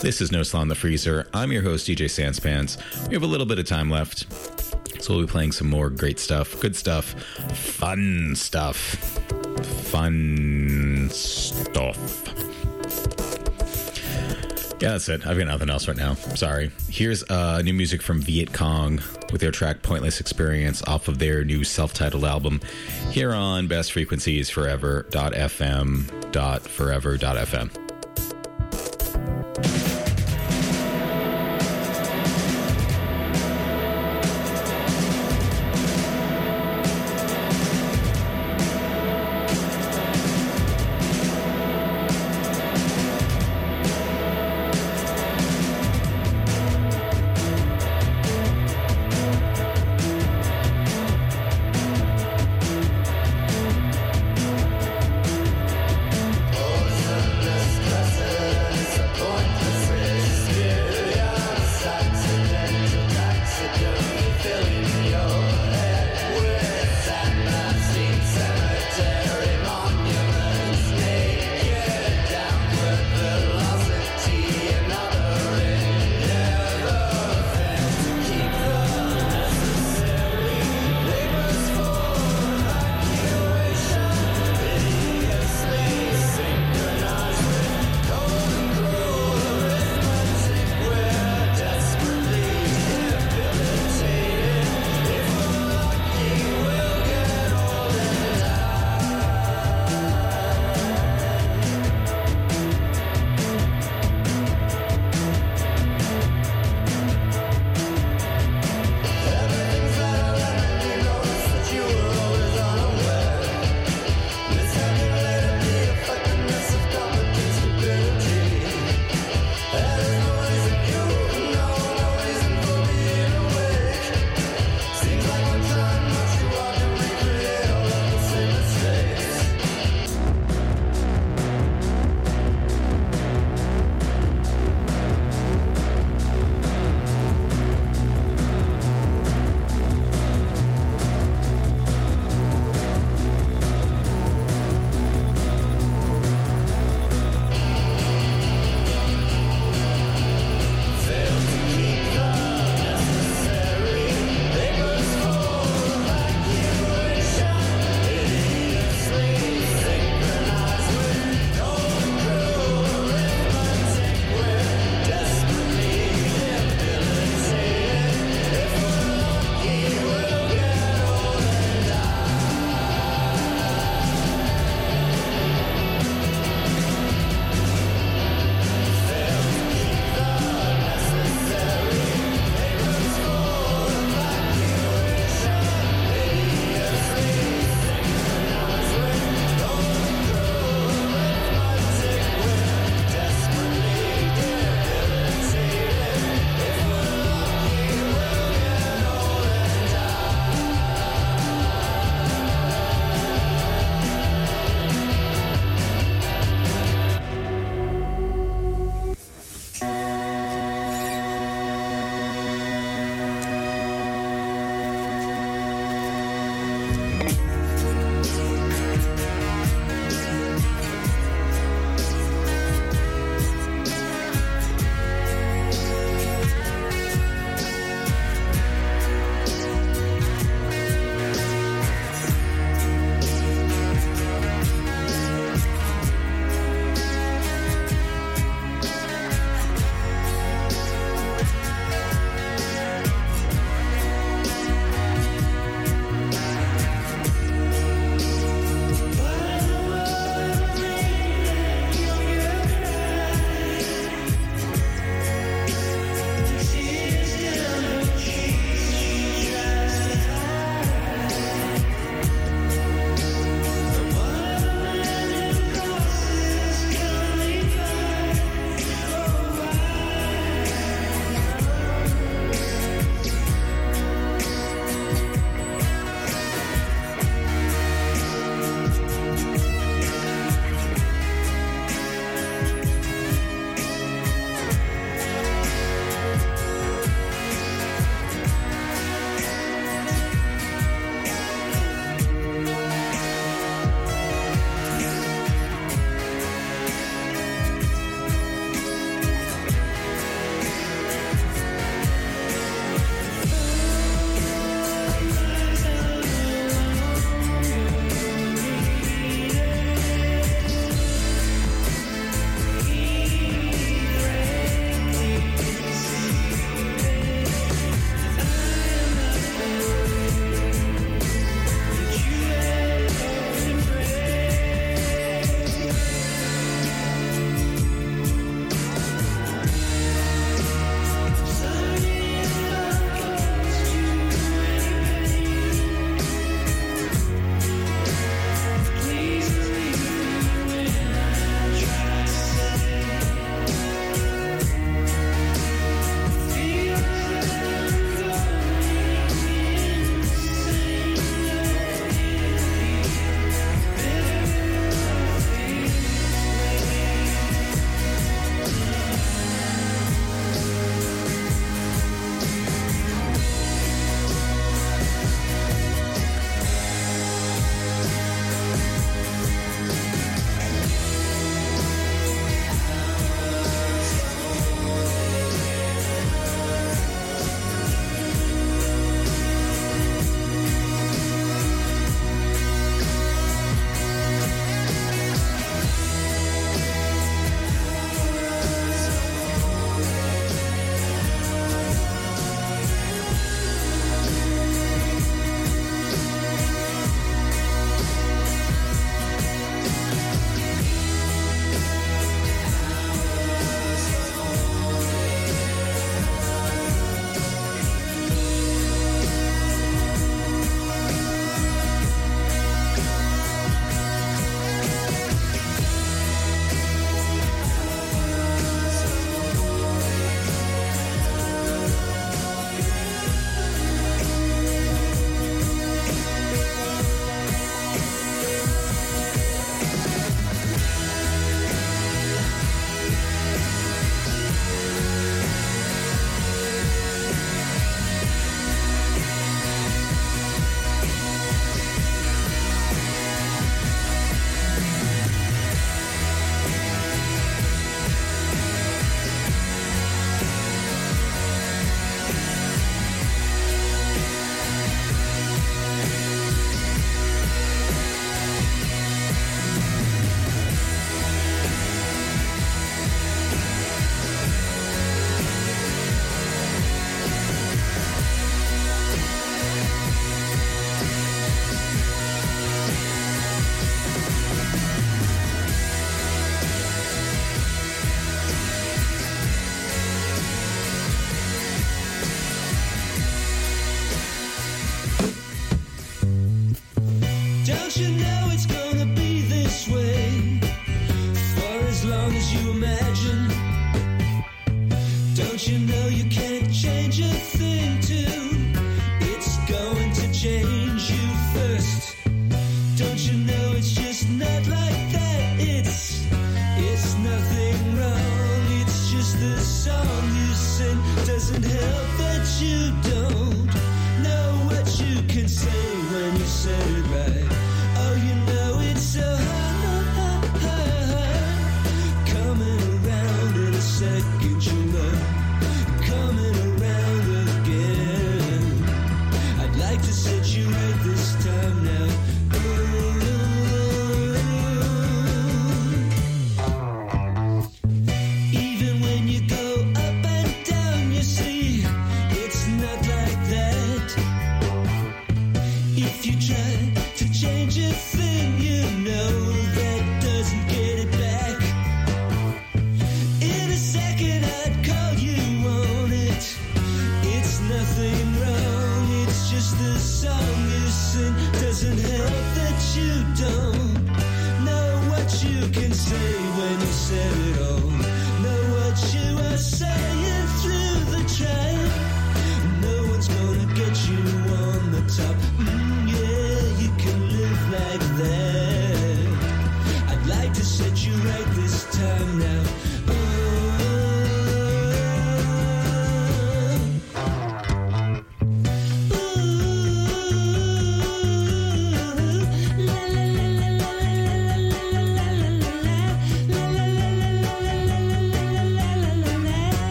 B: This is No Slaw in the Freezer. I'm your host, DJ Sanspants. We have a little bit of time left, so we'll be playing some more great stuff, good stuff, fun stuff. Fun stuff. Yeah, that's it. I've got nothing else right now. Sorry. Here's uh, new music from Viet Cong with their track Pointless Experience off of their new self titled album here on Best Frequencies Forever.fm.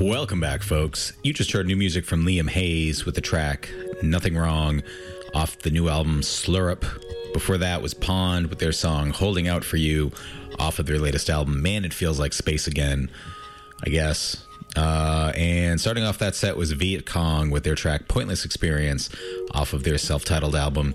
C: Welcome back, folks. You just heard new music from Liam Hayes with the track Nothing Wrong off the new album Slurp. Before that was Pond with their song Holding Out for You off of their latest album Man It Feels Like Space Again, I guess. Uh, and starting off that set was Viet Cong with their track Pointless Experience off of their self titled album.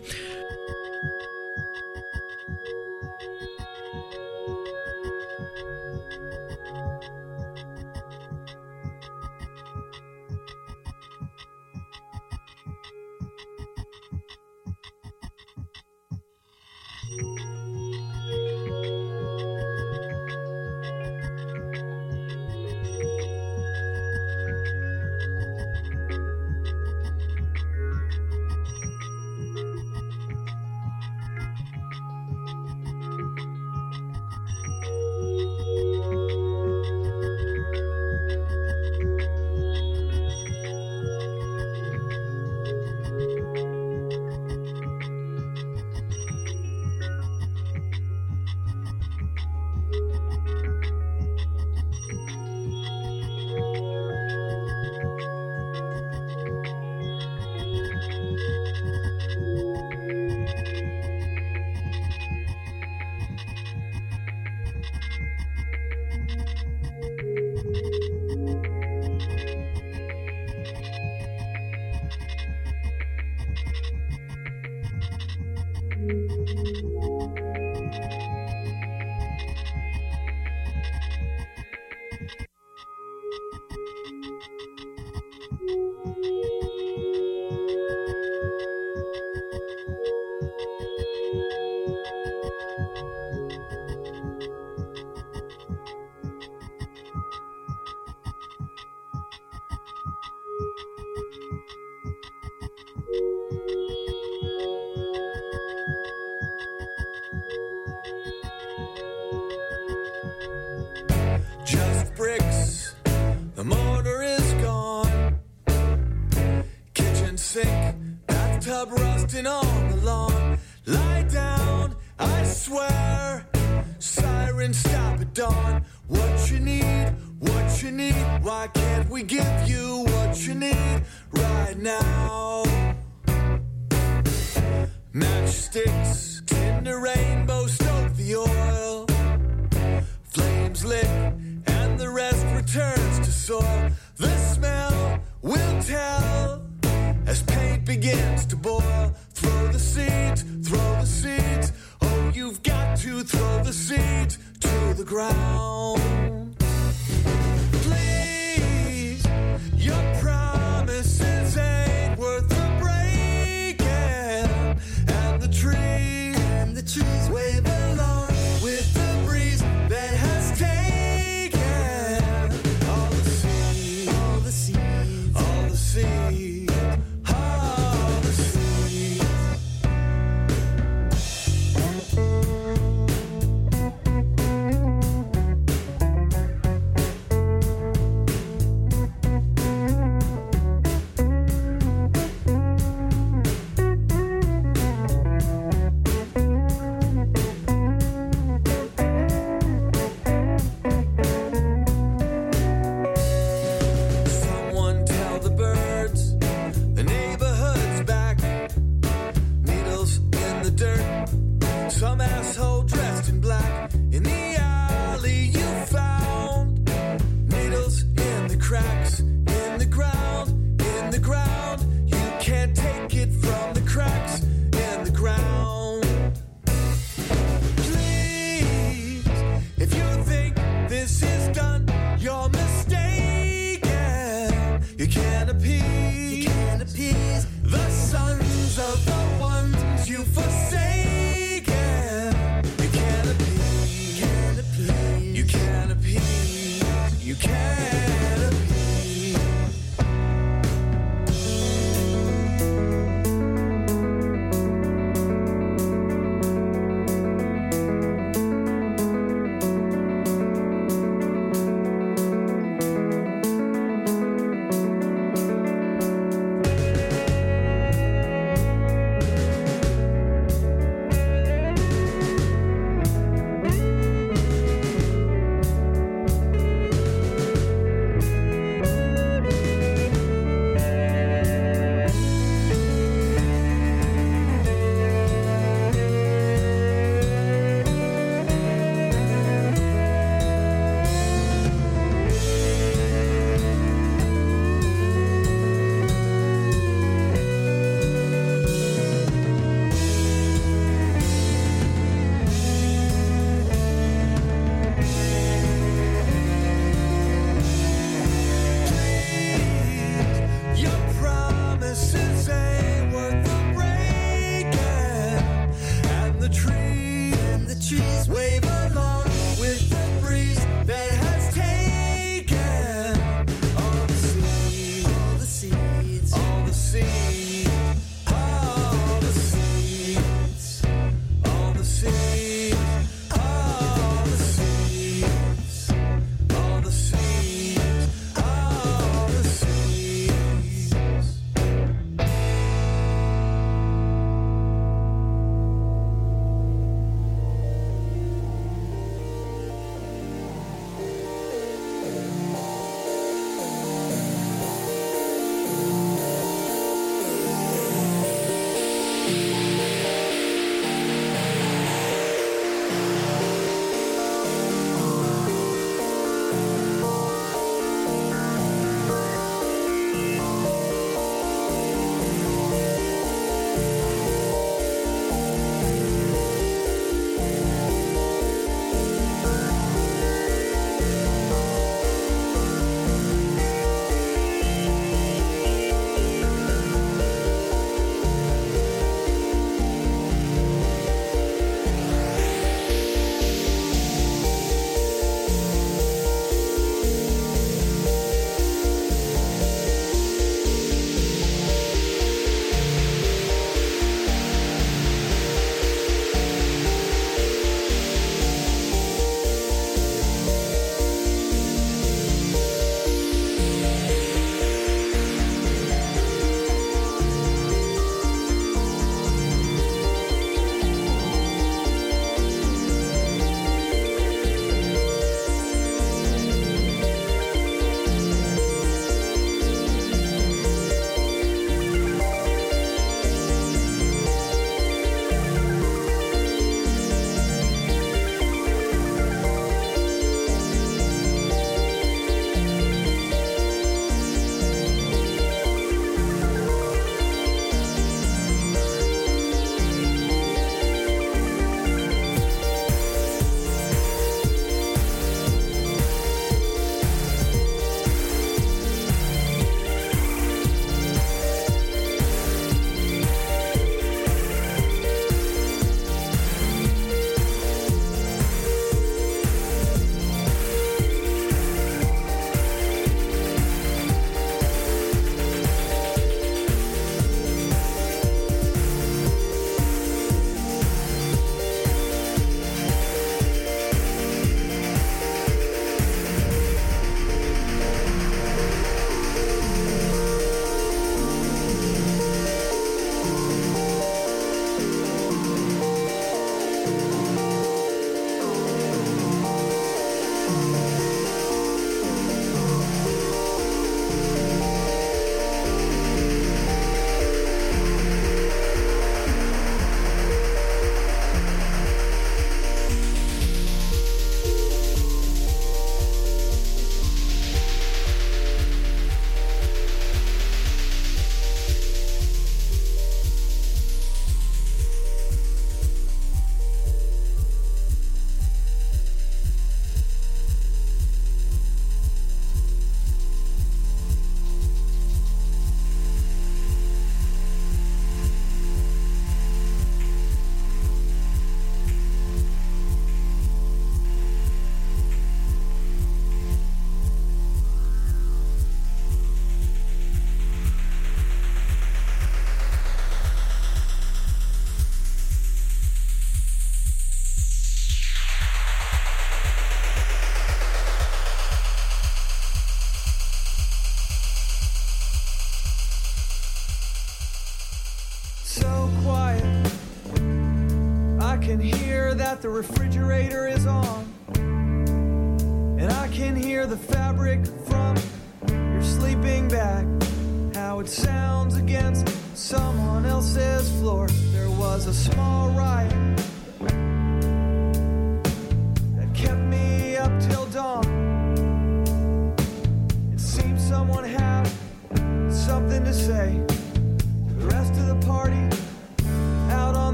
D: The
C: refrigerator is on.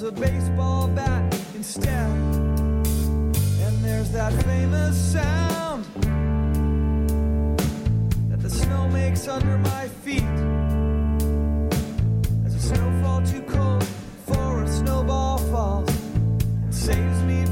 C: Holds a baseball bat instead. And there's that famous sound that the snow makes under my feet. As a snowfall too cold for a snowball falls and saves me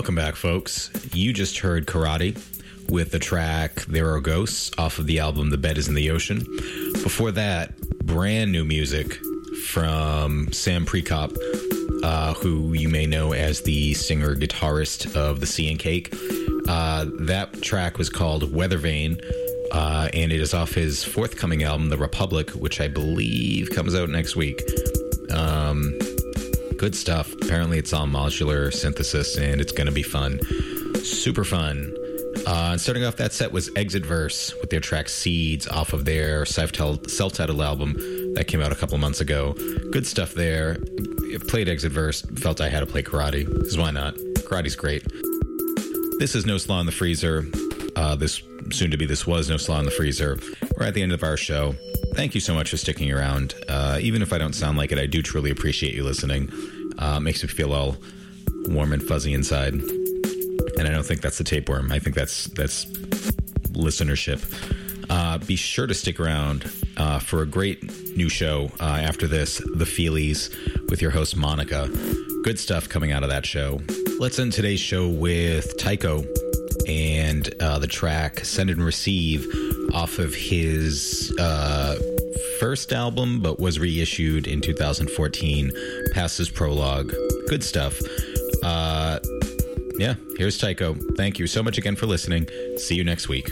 B: Welcome back, folks. You just heard Karate with the track There Are Ghosts off of the album The Bed is in the Ocean. Before that, brand new music from Sam Prekop, uh, who you may know as the singer guitarist of The Sea and Cake. Uh, that track was called Weather Vane, uh, and it is off his forthcoming album, The Republic, which I believe comes out next week. Um, good stuff. Apparently, it's all modular synthesis, and it's going to be fun. Super fun. Uh, starting off that set was Exit Verse with their track Seeds off of their self titled album that came out a couple months ago. Good stuff there. Played Exit Verse, felt I had to play karate, because why not? Karate's great. This is No Slaw in the Freezer. Uh, this soon to be this was No Slaw in the Freezer. We're at the end of our show. Thank you so much for sticking around. Uh, even if I don't sound like it, I do truly appreciate you listening. Uh, makes me feel all warm and fuzzy inside. And I don't think that's the tapeworm. I think that's that's listenership. Uh, be sure to stick around uh, for a great new show uh, after this, The Feelies, with your host Monica. Good stuff coming out of that show. Let's end today's show with Tycho and uh, the track "Send and Receive" off of his uh, first album, but was reissued in 2014. Past Is Prologue, good stuff. Uh, yeah, here's Tycho. Thank you so much again for listening. See you next week.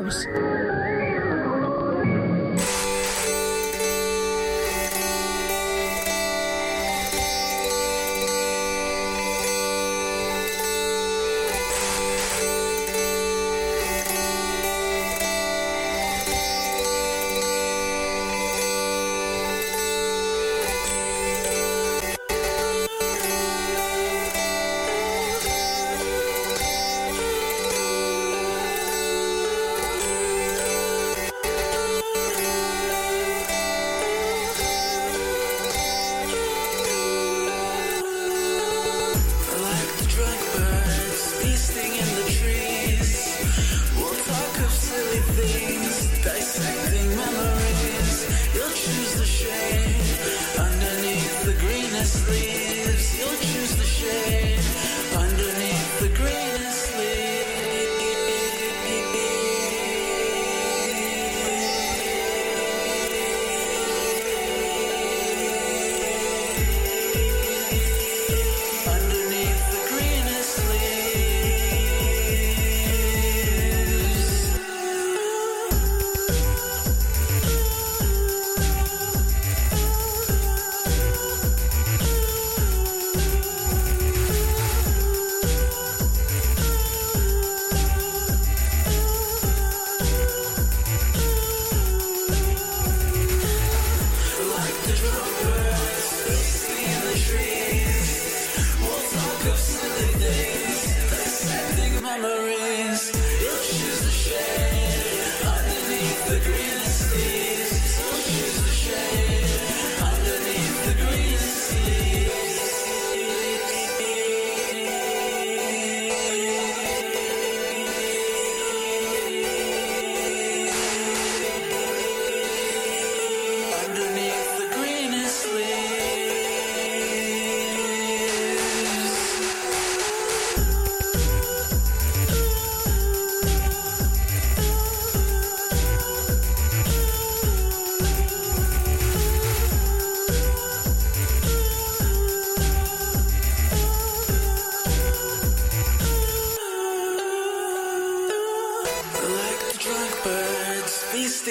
E: Whizzikers.